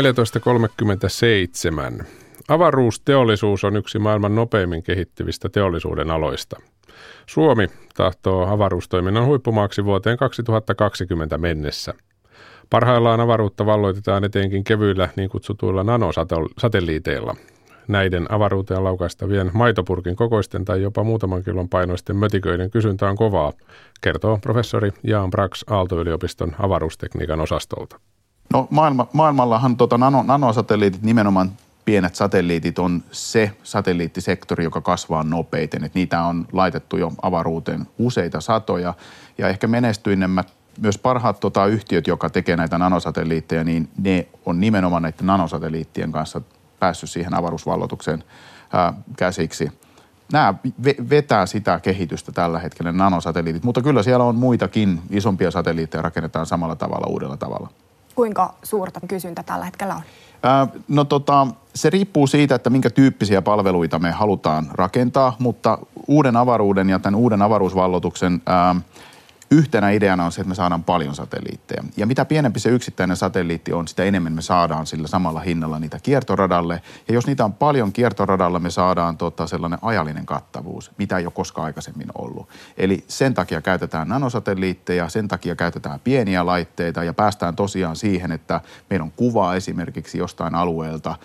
14.37. Avaruusteollisuus on yksi maailman nopeimmin kehittyvistä teollisuuden aloista. Suomi tahtoo avaruustoiminnan huippumaaksi vuoteen 2020 mennessä. Parhaillaan avaruutta valloitetaan etenkin kevyillä niin kutsutuilla nanosatelliiteilla. Näiden avaruuteen laukaistavien maitopurkin kokoisten tai jopa muutaman kilon painoisten mötiköiden kysyntä on kovaa, kertoo professori Jaan Brax Aalto-yliopiston avaruustekniikan osastolta. No maailma, maailmallahan tota nano, nanosatelliitit, nimenomaan pienet satelliitit on se satelliittisektori, joka kasvaa nopeiten. Et niitä on laitettu jo avaruuteen useita satoja ja ehkä menestyinnemmät myös parhaat tota, yhtiöt, jotka tekee näitä nanosatelliitteja, niin ne on nimenomaan näiden nanosatelliittien kanssa päässyt siihen avaruusvallotukseen käsiksi. Nämä vetää sitä kehitystä tällä hetkellä, nanosatelliitit, mutta kyllä siellä on muitakin isompia satelliitteja rakennetaan samalla tavalla, uudella tavalla. Kuinka suurta kysyntä tällä hetkellä on? No tota, se riippuu siitä, että minkä tyyppisiä palveluita me halutaan rakentaa, mutta uuden avaruuden ja tämän uuden avaruusvallotuksen Yhtenä ideana on se, että me saadaan paljon satelliitteja. Ja mitä pienempi se yksittäinen satelliitti on, sitä enemmän me saadaan sillä samalla hinnalla niitä kiertoradalle. Ja jos niitä on paljon kiertoradalla, me saadaan tota sellainen ajallinen kattavuus, mitä ei ole koskaan aikaisemmin ollut. Eli sen takia käytetään nanosatelliitteja, sen takia käytetään pieniä laitteita ja päästään tosiaan siihen, että meillä on kuva esimerkiksi jostain alueelta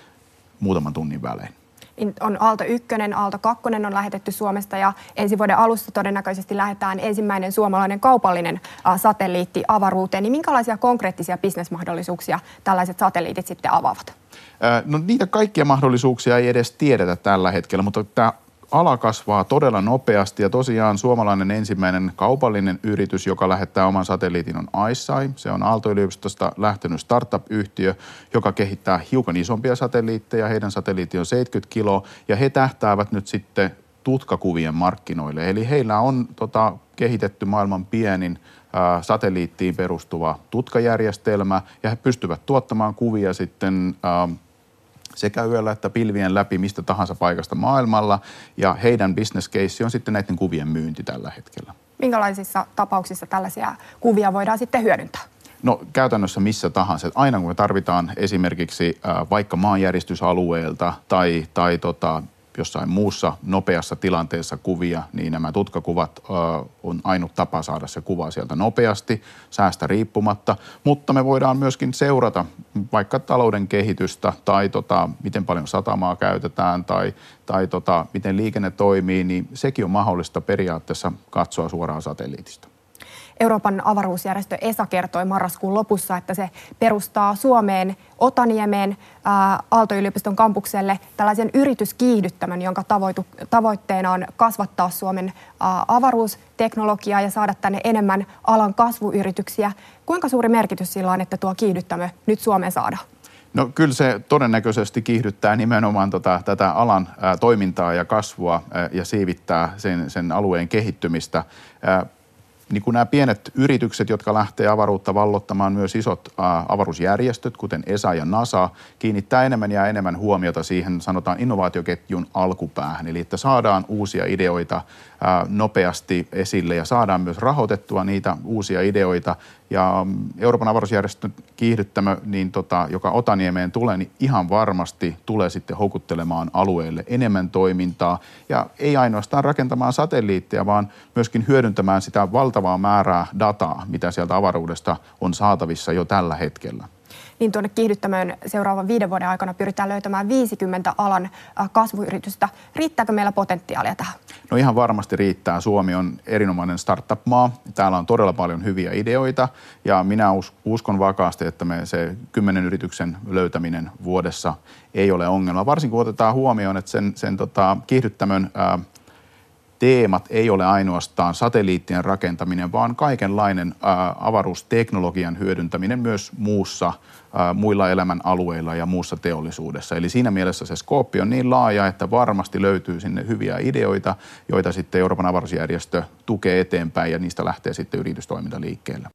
muutaman tunnin välein on Aalto 1, Aalto 2 on lähetetty Suomesta ja ensi vuoden alussa todennäköisesti lähdetään ensimmäinen suomalainen kaupallinen satelliitti avaruuteen. Niin minkälaisia konkreettisia bisnesmahdollisuuksia tällaiset satelliitit sitten avaavat? No niitä kaikkia mahdollisuuksia ei edes tiedetä tällä hetkellä, mutta tämä ala kasvaa todella nopeasti ja tosiaan suomalainen ensimmäinen kaupallinen yritys, joka lähettää oman satelliitin on ISAI. Se on Aalto-yliopistosta lähtenyt startup-yhtiö, joka kehittää hiukan isompia satelliitteja. Heidän satelliitti on 70 kiloa ja he tähtäävät nyt sitten tutkakuvien markkinoille. Eli heillä on tota, kehitetty maailman pienin ä, satelliittiin perustuva tutkajärjestelmä ja he pystyvät tuottamaan kuvia sitten ä, sekä yöllä että pilvien läpi mistä tahansa paikasta maailmalla. Ja heidän business case on sitten näiden kuvien myynti tällä hetkellä. Minkälaisissa tapauksissa tällaisia kuvia voidaan sitten hyödyntää? No käytännössä missä tahansa. Aina kun me tarvitaan esimerkiksi äh, vaikka maanjäristysalueelta tai, tai tota, jossain muussa nopeassa tilanteessa kuvia, niin nämä tutkakuvat ö, on ainut tapa saada se kuva sieltä nopeasti, säästä riippumatta. Mutta me voidaan myöskin seurata vaikka talouden kehitystä tai tota, miten paljon satamaa käytetään tai, tai tota, miten liikenne toimii, niin sekin on mahdollista periaatteessa katsoa suoraan satelliitista. Euroopan avaruusjärjestö ESA kertoi marraskuun lopussa, että se perustaa Suomeen Otaniemeen Aalto-yliopiston kampukselle tällaisen yrityskiihdyttämön, jonka tavoitu, tavoitteena on kasvattaa Suomen avaruusteknologiaa ja saada tänne enemmän alan kasvuyrityksiä. Kuinka suuri merkitys sillä on, että tuo kiihdyttämö nyt Suomeen saadaan? No kyllä se todennäköisesti kiihdyttää nimenomaan tota, tätä alan ää, toimintaa ja kasvua ää, ja siivittää sen, sen alueen kehittymistä. Ää, niin kuin nämä pienet yritykset, jotka lähtee avaruutta vallottamaan, myös isot avaruusjärjestöt, kuten ESA ja NASA, kiinnittää enemmän ja enemmän huomiota siihen, sanotaan innovaatioketjun alkupäähän. Eli että saadaan uusia ideoita nopeasti esille ja saadaan myös rahoitettua niitä uusia ideoita. Ja Euroopan avaruusjärjestön kiihdyttämö, niin tota, joka Otaniemeen tulee, niin ihan varmasti tulee sitten houkuttelemaan alueelle enemmän toimintaa. Ja ei ainoastaan rakentamaan satelliitteja, vaan myöskin hyödyntämään sitä valtavaa määrää dataa, mitä sieltä avaruudesta on saatavissa jo tällä hetkellä niin tuonne kiihdyttämöön seuraavan viiden vuoden aikana pyritään löytämään 50 alan äh, kasvuyritystä. Riittääkö meillä potentiaalia tähän? No ihan varmasti riittää. Suomi on erinomainen startup-maa. Täällä on todella paljon hyviä ideoita ja minä uskon vakaasti, että me se kymmenen yrityksen löytäminen vuodessa ei ole ongelma. Varsinkin kun otetaan huomioon, että sen, sen tota, kiihdyttämön ää, äh, teemat ei ole ainoastaan satelliittien rakentaminen, vaan kaikenlainen ää, avaruusteknologian hyödyntäminen myös muussa, muilla elämän alueilla ja muussa teollisuudessa. Eli siinä mielessä se skooppi on niin laaja, että varmasti löytyy sinne hyviä ideoita, joita sitten Euroopan avaruusjärjestö tukee eteenpäin ja niistä lähtee sitten yritystoiminta liikkeelle.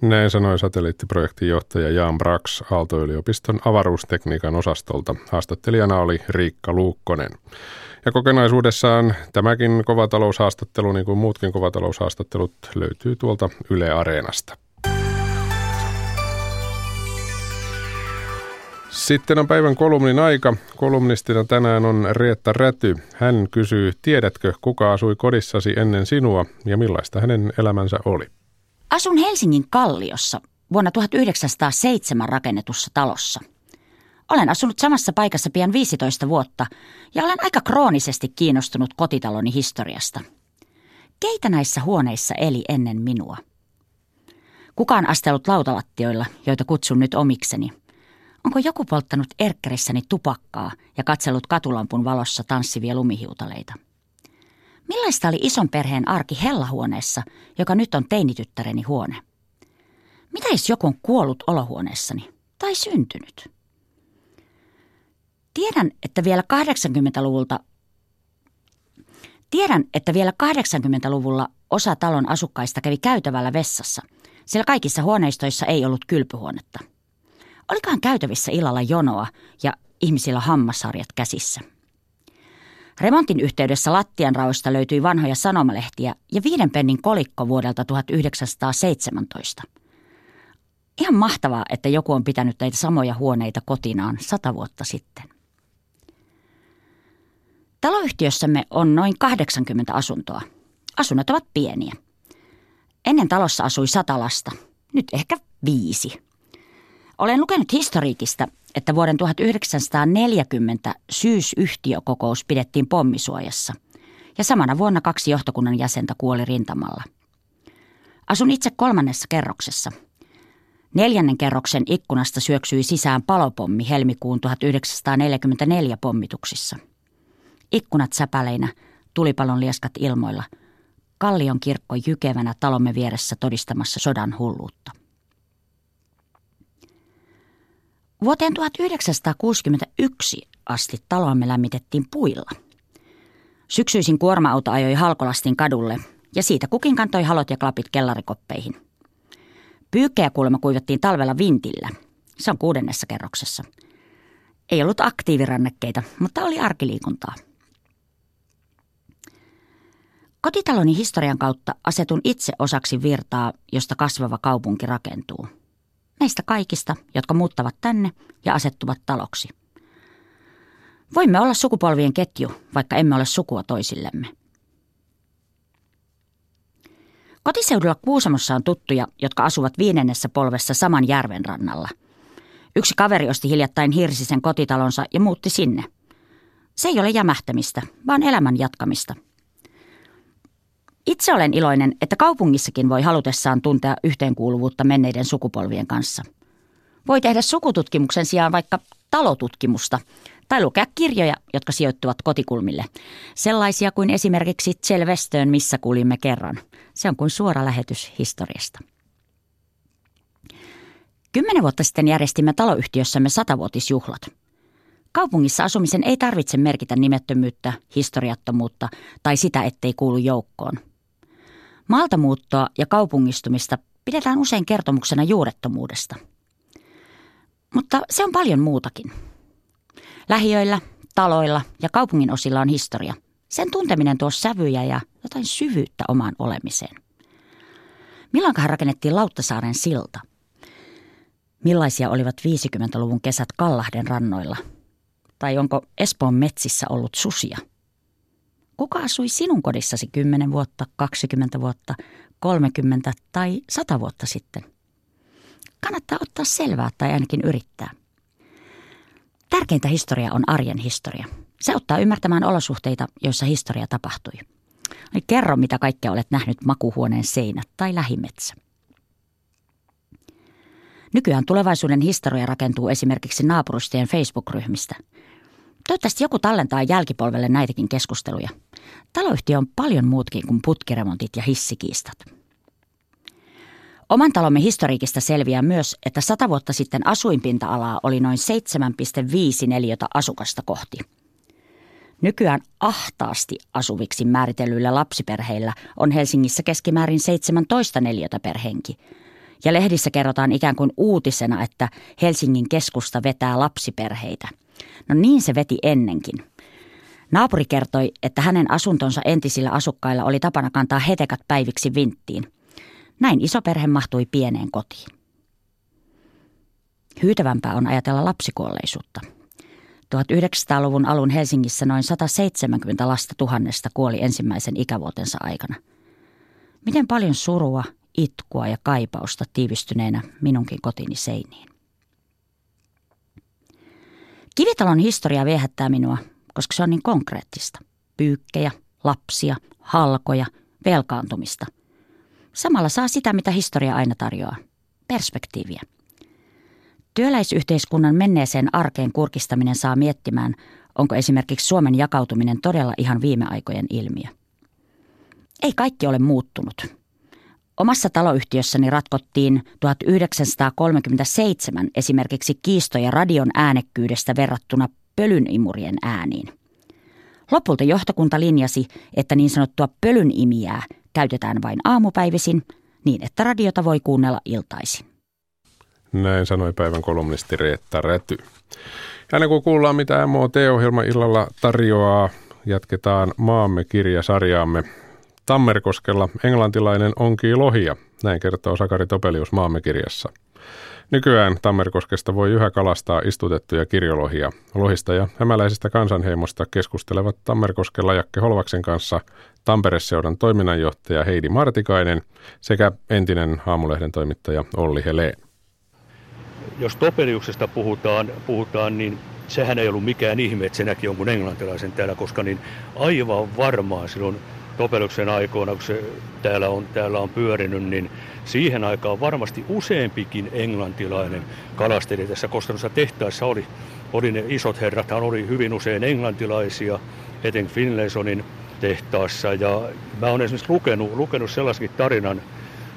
Näin sanoi satelliittiprojektin johtaja Jan Brax Aalto-yliopiston avaruustekniikan osastolta. Haastattelijana oli Riikka Luukkonen. Ja kokonaisuudessaan tämäkin kovataloushaastattelu, niin kuin muutkin kovataloushaastattelut, löytyy tuolta Yle Areenasta. Sitten on päivän kolumnin aika. Kolumnistina tänään on Reetta Räty. Hän kysyy, tiedätkö kuka asui kodissasi ennen sinua ja millaista hänen elämänsä oli? Asun Helsingin Kalliossa vuonna 1907 rakennetussa talossa. Olen asunut samassa paikassa pian 15 vuotta ja olen aika kroonisesti kiinnostunut kotitaloni historiasta. Keitä näissä huoneissa eli ennen minua? Kuka on astellut lautalattioilla, joita kutsun nyt omikseni – Onko joku polttanut erkkärissäni tupakkaa ja katsellut katulampun valossa tanssivia lumihiutaleita? Millaista oli ison perheen arki hellahuoneessa, joka nyt on teinityttäreni huone? Mitä jos joku on kuollut olohuoneessani tai syntynyt? Tiedän, että vielä 80-luvulta Tiedän, että vielä 80-luvulla osa talon asukkaista kävi käytävällä vessassa, sillä kaikissa huoneistoissa ei ollut kylpyhuonetta – Olikohan käytävissä illalla jonoa ja ihmisillä hammasarjat käsissä. Remontin yhteydessä lattian raoista löytyi vanhoja sanomalehtiä ja viiden pennin kolikko vuodelta 1917. Ihan mahtavaa, että joku on pitänyt näitä samoja huoneita kotinaan sata vuotta sitten. Taloyhtiössämme on noin 80 asuntoa. Asunnot ovat pieniä. Ennen talossa asui sata lasta, nyt ehkä viisi. Olen lukenut historiikista, että vuoden 1940 syysyhtiökokous pidettiin pommisuojassa ja samana vuonna kaksi johtokunnan jäsentä kuoli rintamalla. Asun itse kolmannessa kerroksessa. Neljännen kerroksen ikkunasta syöksyi sisään palopommi helmikuun 1944 pommituksissa. Ikkunat säpäleinä, tulipalon lieskat ilmoilla, Kallion kirkko jykevänä talomme vieressä todistamassa sodan hulluutta. Vuoteen 1961 asti taloamme lämmitettiin puilla. Syksyisin kuorma-auto ajoi Halkolastin kadulle ja siitä kukin kantoi halot ja klapit kellarikoppeihin. Pyykkejä kuulemma kuivattiin talvella vintillä. Se on kuudennessa kerroksessa. Ei ollut aktiivirannekkeita, mutta oli arkiliikuntaa. Kotitaloni historian kautta asetun itse osaksi virtaa, josta kasvava kaupunki rakentuu – Meistä kaikista, jotka muuttavat tänne ja asettuvat taloksi. Voimme olla sukupolvien ketju, vaikka emme ole sukua toisillemme. Kotiseudulla Kuusamossa on tuttuja, jotka asuvat viidennessä polvessa saman järven rannalla. Yksi kaveri osti hiljattain Hirsisen kotitalonsa ja muutti sinne. Se ei ole jämähtämistä, vaan elämän jatkamista – itse olen iloinen, että kaupungissakin voi halutessaan tuntea yhteenkuuluvuutta menneiden sukupolvien kanssa. Voi tehdä sukututkimuksen sijaan vaikka talotutkimusta tai lukea kirjoja, jotka sijoittuvat kotikulmille. Sellaisia kuin esimerkiksi Chelvestöön, missä kuulimme kerran. Se on kuin suora lähetys historiasta. Kymmenen vuotta sitten järjestimme taloyhtiössämme satavuotisjuhlat. Kaupungissa asumisen ei tarvitse merkitä nimettömyyttä, historiattomuutta tai sitä, ettei kuulu joukkoon – Maaltamuuttoa ja kaupungistumista pidetään usein kertomuksena juurettomuudesta. Mutta se on paljon muutakin. Lähiöillä, taloilla ja kaupungin osilla on historia. Sen tunteminen tuo sävyjä ja jotain syvyyttä omaan olemiseen. Milloinkahan rakennettiin Lauttasaaren silta? Millaisia olivat 50-luvun kesät Kallahden rannoilla? Tai onko Espoon metsissä ollut susia? Kuka asui sinun kodissasi 10 vuotta, 20 vuotta, 30 tai 100 vuotta sitten? Kannattaa ottaa selvää tai ainakin yrittää. Tärkeintä historia on arjen historia. Se auttaa ymmärtämään olosuhteita, joissa historia tapahtui. Eli kerro, mitä kaikkea olet nähnyt makuhuoneen seinät tai lähimetsä. Nykyään tulevaisuuden historia rakentuu esimerkiksi naapurustien Facebook-ryhmistä – Toivottavasti joku tallentaa jälkipolvelle näitäkin keskusteluja. Taloyhtiö on paljon muutkin kuin putkiremontit ja hissikiistat. Oman talomme historiikista selviää myös, että sata vuotta sitten asuinpinta-alaa oli noin 7,5 neliötä asukasta kohti. Nykyään ahtaasti asuviksi määritellyillä lapsiperheillä on Helsingissä keskimäärin 17 neliötä per henki. Ja lehdissä kerrotaan ikään kuin uutisena, että Helsingin keskusta vetää lapsiperheitä – No niin se veti ennenkin. Naapuri kertoi, että hänen asuntonsa entisillä asukkailla oli tapana kantaa hetekat päiviksi vinttiin. Näin iso perhe mahtui pieneen kotiin. Hyytävämpää on ajatella lapsikuolleisuutta. 1900-luvun alun Helsingissä noin 170 lasta tuhannesta kuoli ensimmäisen ikävuotensa aikana. Miten paljon surua, itkua ja kaipausta tiivistyneenä minunkin kotini seiniin. Kivitalon historia viehättää minua, koska se on niin konkreettista. Pyykkejä, lapsia, halkoja, velkaantumista. Samalla saa sitä, mitä historia aina tarjoaa. Perspektiiviä. Työläisyhteiskunnan menneeseen arkeen kurkistaminen saa miettimään, onko esimerkiksi Suomen jakautuminen todella ihan viime aikojen ilmiö. Ei kaikki ole muuttunut. Omassa taloyhtiössäni ratkottiin 1937 esimerkiksi kiistoja radion äänekkyydestä verrattuna pölynimurien ääniin. Lopulta johtokunta linjasi, että niin sanottua pölynimiää käytetään vain aamupäivisin niin, että radiota voi kuunnella iltaisin. Näin sanoi päivän kolumnisti Reetta Räty. Ja kuin kuullaan, mitä MOT-ohjelma illalla tarjoaa, jatketaan Maamme kirjasarjaamme. Tammerkoskella englantilainen onkii lohia, näin kertoo Sakari Topelius Maamme kirjassa. Nykyään Tammerkoskesta voi yhä kalastaa istutettuja kirjolohia. Lohista ja hämäläisestä kansanheimosta keskustelevat Tammerkoskella Jakke Holvaksen kanssa Tampereseudan toiminnanjohtaja Heidi Martikainen sekä entinen Haamulehden toimittaja Olli Heleen. Jos Topeliuksesta puhutaan, puhutaan, niin sehän ei ollut mikään ihme, että se näki jonkun englantilaisen täällä, koska niin aivan varmaan silloin Topeluksen aikoina, kun se täällä on, täällä on pyörinyt, niin siihen aikaan varmasti useampikin englantilainen kalasteli tässä Kostarossa tehtaissa oli, oli ne isot herrathan oli hyvin usein englantilaisia, etenkin Finlaysonin tehtaassa. Ja mä olen esimerkiksi lukenut, lukenut sellaisenkin tarinan,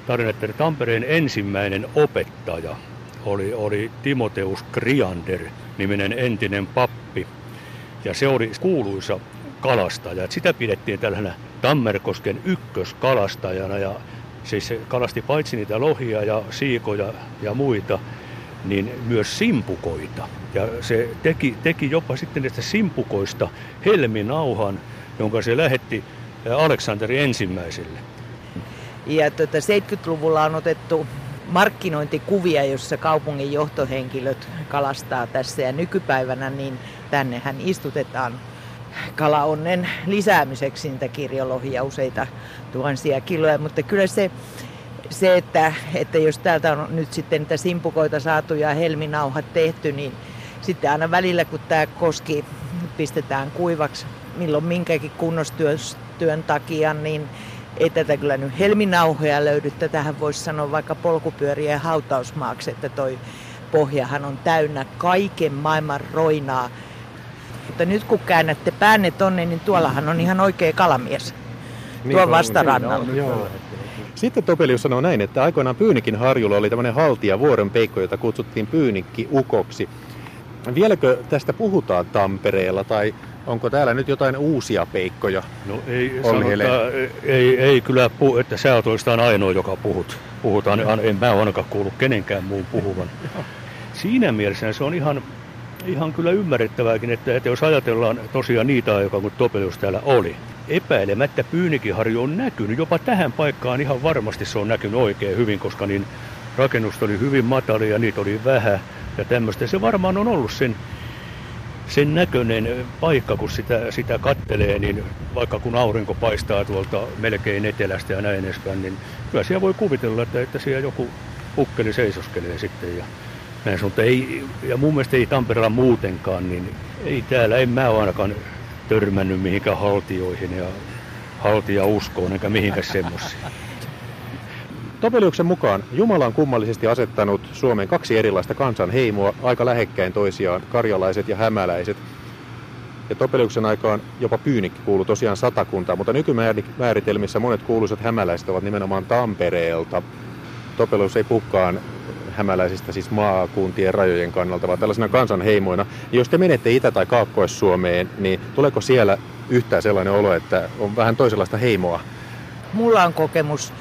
tarinan, että Tampereen ensimmäinen opettaja oli, oli Timoteus Kriander, niminen entinen pappi. Ja se oli kuuluisa kalastaja. Sitä pidettiin tällaisena Tammerkosken ykköskalastajana ja siis se kalasti paitsi niitä lohia ja siikoja ja muita, niin myös simpukoita. Ja se teki, teki jopa sitten näistä simpukoista helminauhan, jonka se lähetti Aleksanteri ensimmäiselle. Ja tuota, 70-luvulla on otettu markkinointikuvia, jossa kaupungin johtohenkilöt kalastaa tässä ja nykypäivänä niin tännehän istutetaan kalaonnen lisäämiseksi niitä kirjolohia useita tuhansia kiloja, mutta kyllä se, se että, että jos täältä on nyt sitten niitä simpukoita saatu ja helminauhat tehty, niin sitten aina välillä kun tämä koski pistetään kuivaksi milloin minkäkin kunnostyön takia, niin ei tätä kyllä nyt helminauhoja löydy. Tätähän voisi sanoa vaikka polkupyörien hautausmaaksi, että toi pohjahan on täynnä kaiken maailman roinaa. Mutta nyt kun käännätte päänne tonne, niin tuollahan on ihan oikea kalamies. Niin Tuo vastarannalla. Niin joo. Sitten Topelius sanoo näin, että aikoinaan Pyynikin harjulla oli tämmöinen haltija vuoren peikko, jota kutsuttiin Pyynikki ukoksi. Vieläkö tästä puhutaan Tampereella tai onko täällä nyt jotain uusia peikkoja? No ei, sanota, ei, ei kyllä, puhu, että sä oot oikeastaan ainoa, joka puhut. Puhutaan, en mä ainakaan kuullut kenenkään muun puhuvan. Siinä mielessä se on ihan ihan kyllä ymmärrettävääkin, että, että jos ajatellaan tosiaan niitä aikoja, kun Topelius täällä oli, epäilemättä Pyynikinharju on näkynyt. Jopa tähän paikkaan ihan varmasti se on näkynyt oikein hyvin, koska niin rakennus oli hyvin matalia, niitä oli vähän ja tämmöistä. Se varmaan on ollut sen, sen näköinen paikka, kun sitä, sitä kattelee, niin vaikka kun aurinko paistaa tuolta melkein etelästä ja näin edespäin, niin kyllä siellä voi kuvitella, että, että siellä joku ukkeli seisoskelee sitten ja näin sanottu, ei, ja mun mielestä ei Tampereella muutenkaan, niin ei täällä, en mä ainakaan törmännyt mihinkään haltioihin ja haltia uskoon enkä mihinkään semmoisiin. Topeliuksen mukaan Jumala on kummallisesti asettanut Suomeen kaksi erilaista kansanheimoa aika lähekkäin toisiaan, karjalaiset ja hämäläiset. Ja Topeliuksen aikaan jopa Pyynikki kuuluu tosiaan satakuntaan, mutta nykymääritelmissä monet kuuluisat hämäläiset ovat nimenomaan Tampereelta. Topelius ei puhkaan hämäläisistä siis maakuntien rajojen kannalta, vaan tällaisena kansanheimoina. Ja jos te menette Itä- tai Kaakkois-Suomeen, niin tuleeko siellä yhtään sellainen olo, että on vähän toisenlaista heimoa? Mulla on kokemus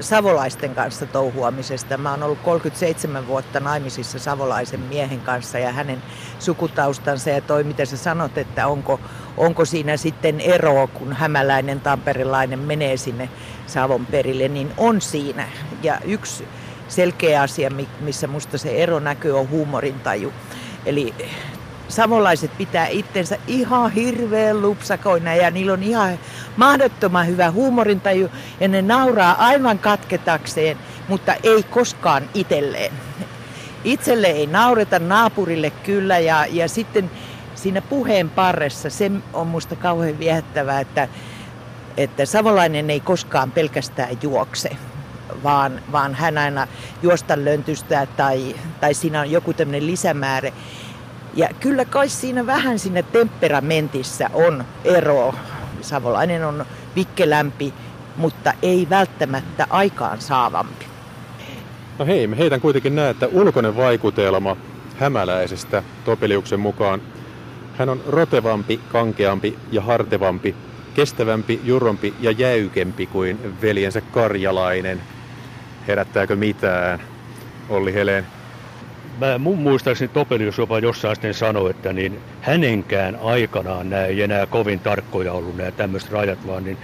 savolaisten kanssa touhuamisesta. Mä oon ollut 37 vuotta naimisissa savolaisen miehen kanssa ja hänen sukutaustansa ja toi, mitä sä sanot, että onko, onko siinä sitten eroa, kun hämäläinen tamperilainen menee sinne Savon perille, niin on siinä. Ja yksi selkeä asia, missä musta se ero näkyy, on huumorintaju. Eli savolaiset pitää itsensä ihan hirveän lupsakoina ja niillä on ihan mahdottoman hyvä huumorintaju ja ne nauraa aivan katketakseen, mutta ei koskaan itselleen. Itselle ei naureta, naapurille kyllä ja, ja sitten siinä puheen parressa se on musta kauhean viehättävää, että, että savolainen ei koskaan pelkästään juokse, vaan, vaan hän aina juosta löntystää tai, tai siinä on joku tämmöinen lisämäärä. Ja kyllä kai siinä vähän siinä temperamentissa on ero. Savolainen on vikkelämpi, mutta ei välttämättä aikaan saavampi. No hei, me heitän kuitenkin näe, että ulkoinen vaikutelma hämäläisestä Topeliuksen mukaan. Hän on rotevampi, kankeampi ja hartevampi, kestävämpi, jurompi ja jäykempi kuin veljensä karjalainen. Herättääkö mitään, Olli Heleen? Mä mun muistaakseni Topelius jopa jossain sitten sanoi, että niin hänenkään aikanaan nämä ei enää kovin tarkkoja ollut nämä tämmöiset rajat, vaan niin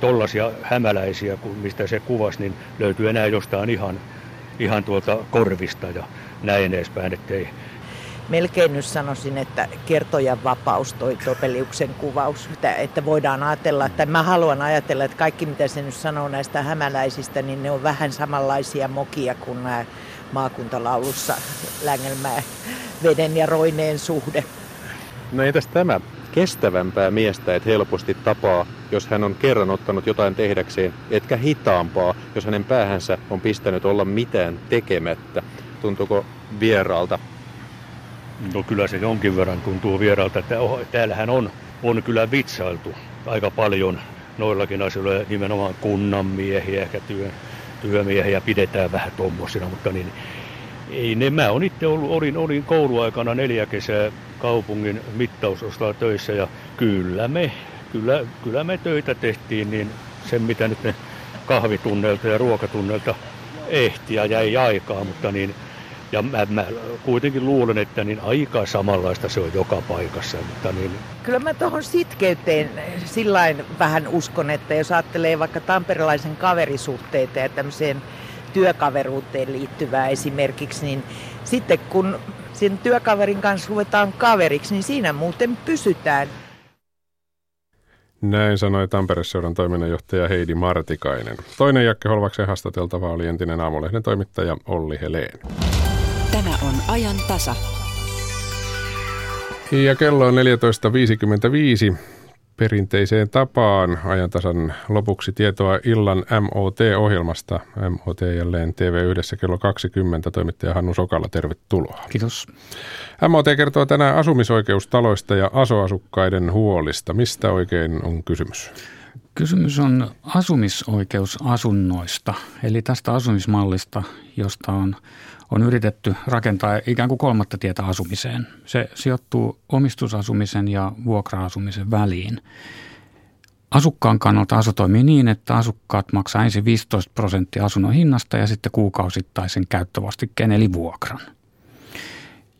tollaisia hämäläisiä, mistä se kuvasi, niin löytyy enää jostain ihan, ihan tuolta korvista ja näin edespäin, ettei, melkein nyt sanoisin, että kertojan vapaus toi Topeliuksen kuvaus, että, että voidaan ajatella, että mä haluan ajatella, että kaikki mitä se nyt sanoo näistä hämäläisistä, niin ne on vähän samanlaisia mokia kuin nämä maakuntalaulussa Längelmää veden ja roineen suhde. No entäs tämä kestävämpää miestä et helposti tapaa, jos hän on kerran ottanut jotain tehdäkseen, etkä hitaampaa, jos hänen päähänsä on pistänyt olla mitään tekemättä. Tuntuuko vieraalta? No kyllä se jonkin verran tuntuu vieraalta, että oh, täällähän on, on kyllä vitsailtu aika paljon noillakin asioilla, nimenomaan kunnan miehiä, ehkä työ, työmiehiä pidetään vähän tommosina, mutta niin, ei ne, mä olen itse ollut, olin, olin kouluaikana neljä kesää kaupungin mittausostaa töissä ja kyllä me, kyllä, kyllä me töitä tehtiin, niin sen mitä nyt ne kahvitunnelta ja ruokatunneilta ehti ja jäi aikaa, mutta niin ja mä, mä kuitenkin luulen, että niin aika samanlaista se on joka paikassa. Mutta niin... Kyllä mä tuohon sitkeyteen sillain vähän uskon, että jos ajattelee vaikka tamperelaisen kaverisuhteita ja tämmöiseen työkaveruuteen liittyvää esimerkiksi, niin sitten kun sen työkaverin kanssa ruvetaan kaveriksi, niin siinä muuten pysytään. Näin sanoi Tampere-seuran toiminnanjohtaja Heidi Martikainen. Toinen Jakke Holvaksen haastateltava oli entinen aamulehden toimittaja Olli Heleen. Tämä on ajan tasa. Ja kello on 14.55 perinteiseen tapaan ajantasan lopuksi tietoa illan MOT-ohjelmasta. MOT jälleen TV yhdessä kello 20. Toimittaja Hannu Sokala, tervetuloa. Kiitos. MOT kertoo tänään asumisoikeustaloista ja asoasukkaiden huolista. Mistä oikein on kysymys? Kysymys on asumisoikeusasunnoista, eli tästä asumismallista, josta on on yritetty rakentaa ikään kuin kolmatta tietä asumiseen. Se sijoittuu omistusasumisen ja vuokra-asumisen väliin. Asukkaan kannalta asu toimii niin, että asukkaat maksaa ensin 15 prosenttia asunnon hinnasta ja sitten kuukausittaisen käyttövastikkeen eli vuokran.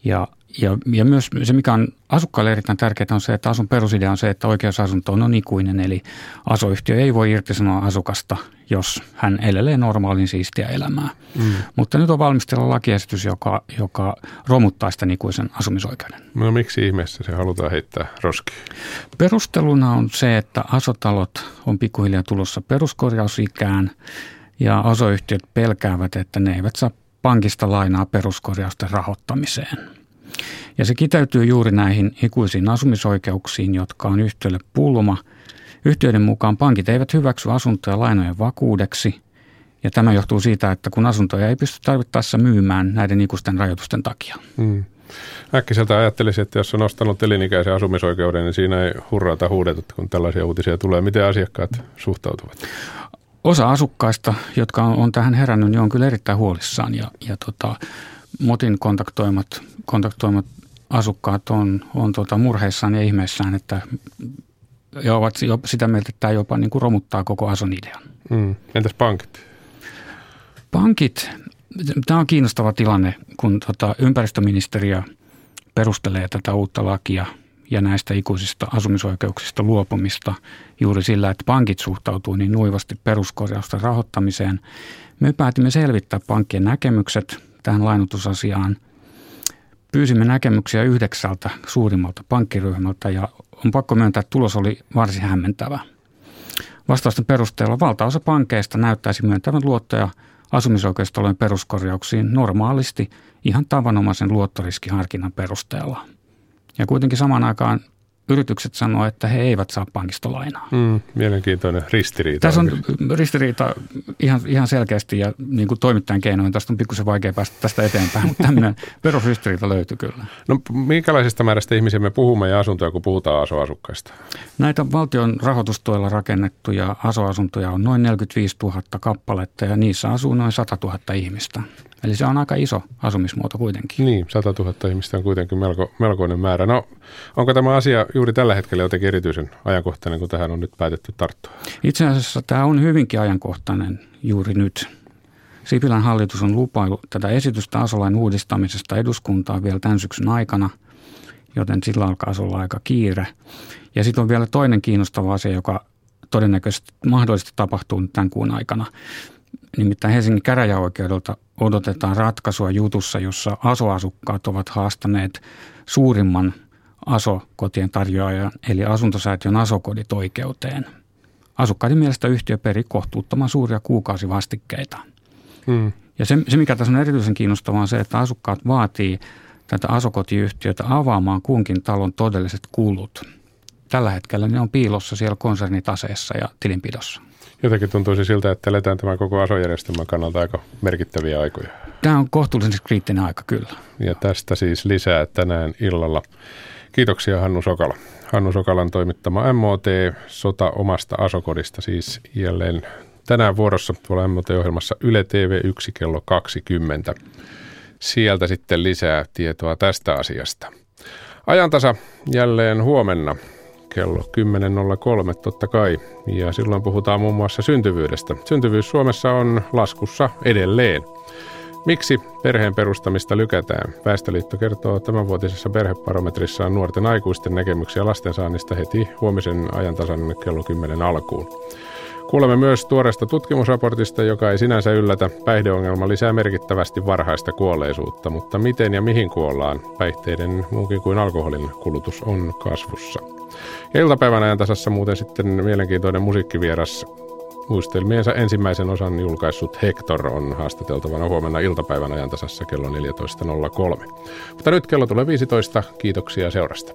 Ja ja, ja myös se, mikä on asukkaille erittäin tärkeää, on se, että asun perusidea on se, että oikeusasunto on ikuinen, eli asoyhtiö ei voi irtisanoa asukasta, jos hän elelee normaalin siistiä elämää. Mm. Mutta nyt on valmistella lakiesitys, joka, joka romuttaa sitä ikuisen asumisoikeuden. No miksi ihmeessä se halutaan heittää roskiin? Perusteluna on se, että asotalot on pikkuhiljaa tulossa peruskorjausikään ja asoyhtiöt pelkäävät, että ne eivät saa pankista lainaa peruskorjausten rahoittamiseen. Ja se kiteytyy juuri näihin ikuisiin asumisoikeuksiin, jotka on yhtiölle pulma. Yhtiöiden mukaan pankit eivät hyväksy asuntoja lainojen vakuudeksi, ja tämä johtuu siitä, että kun asuntoja ei pysty tarvittaessa myymään näiden ikuisten rajoitusten takia. Hmm. Äkkiseltä ajattelisin, että jos on nostanut elinikäisen asumisoikeuden, niin siinä ei hurrata huudeta, kun tällaisia uutisia tulee. Miten asiakkaat suhtautuvat? Osa asukkaista, jotka on tähän herännyt, niin on kyllä erittäin huolissaan ja, ja tota, Motin kontaktoimat, kontaktoimat asukkaat on, on tota murheissaan ja ihmeissään, että ja ovat jo sitä mieltä, että tämä jopa niin kuin romuttaa koko asun idean. Mm. Entäs pankit? Pankit, tämä on kiinnostava tilanne, kun tota ympäristöministeriö perustelee tätä uutta lakia ja näistä ikuisista asumisoikeuksista luopumista juuri sillä, että pankit suhtautuu niin nuivasti peruskorjausten rahoittamiseen. Me päätimme selvittää pankkien näkemykset tähän lainotusasiaan. Pyysimme näkemyksiä yhdeksältä suurimmalta pankkiryhmältä ja on pakko myöntää, että tulos oli varsin hämmentävä. Vastausten perusteella valtaosa pankeista näyttäisi myöntävän luottoja asumisoikeustalojen peruskorjauksiin normaalisti ihan tavanomaisen luottoriskiharkinnan perusteella. Ja kuitenkin samaan aikaan yritykset sanoo, että he eivät saa pankista lainaa. Mm, mielenkiintoinen ristiriita. Tässä on ristiriita ihan, ihan selkeästi ja niin kuin toimittajan keinoin tästä on pikkusen vaikea päästä tästä eteenpäin, mutta tämmöinen perusristiriita löytyy kyllä. No minkälaisista määrästä ihmisiä me puhumme ja asuntoja, kun puhutaan asoasukkaista? Näitä valtion rahoitustuella rakennettuja asoasuntoja on noin 45 000 kappaletta ja niissä asuu noin 100 000 ihmistä. Eli se on aika iso asumismuoto kuitenkin. Niin, 100 000 ihmistä on kuitenkin melko, melkoinen määrä. No, onko tämä asia juuri tällä hetkellä jotenkin erityisen ajankohtainen, kun tähän on nyt päätetty tarttua? Itse asiassa tämä on hyvinkin ajankohtainen juuri nyt. Sipilän hallitus on lupailu tätä esitystä asolain uudistamisesta eduskuntaa vielä tämän syksyn aikana, joten sillä alkaa olla aika kiire. Ja sitten on vielä toinen kiinnostava asia, joka todennäköisesti mahdollisesti tapahtuu tämän kuun aikana. Nimittäin Helsingin käräjäoikeudelta odotetaan ratkaisua jutussa, jossa asoasukkaat ovat haastaneet suurimman asokotien tarjoajan eli asuntosäätiön asokodit oikeuteen. Asukkaiden mielestä yhtiö peri kohtuuttoman suuria kuukausivastikkeita. Hmm. Ja se, se, mikä tässä on erityisen kiinnostavaa, on se, että asukkaat vaatii tätä asokotiyhtiötä avaamaan kunkin talon todelliset kulut. Tällä hetkellä ne on piilossa siellä konsernitaseessa ja tilinpidossa. Jotenkin tuntuisi siltä, että eletään tämän koko asojärjestelmän kannalta aika merkittäviä aikoja. Tämä on kohtuullisen kriittinen aika kyllä. Ja tästä siis lisää tänään illalla. Kiitoksia Hannu Sokala. Hannu Sokalan toimittama MOT, sota omasta asokodista siis jälleen tänään vuorossa tuolla MOT-ohjelmassa Yle TV 1 kello 20. Sieltä sitten lisää tietoa tästä asiasta. Ajantasa jälleen huomenna kello 10.03 totta kai. Ja silloin puhutaan muun muassa syntyvyydestä. Syntyvyys Suomessa on laskussa edelleen. Miksi perheen perustamista lykätään? Väestöliitto kertoo tämänvuotisessa perheparometrissaan nuorten aikuisten näkemyksiä lastensaannista heti huomisen ajantasan kello 10 alkuun. Kuulemme myös tuoreesta tutkimusraportista, joka ei sinänsä yllätä. Päihdeongelma lisää merkittävästi varhaista kuolleisuutta, mutta miten ja mihin kuollaan? Päihteiden muukin kuin alkoholin kulutus on kasvussa. Ja iltapäivän ajan tasassa muuten sitten mielenkiintoinen musiikkivieras Muistelmiensa ensimmäisen osan julkaissut Hector on haastateltavana huomenna iltapäivän ajantasassa kello 14.03. Mutta nyt kello tulee 15. Kiitoksia seurasta.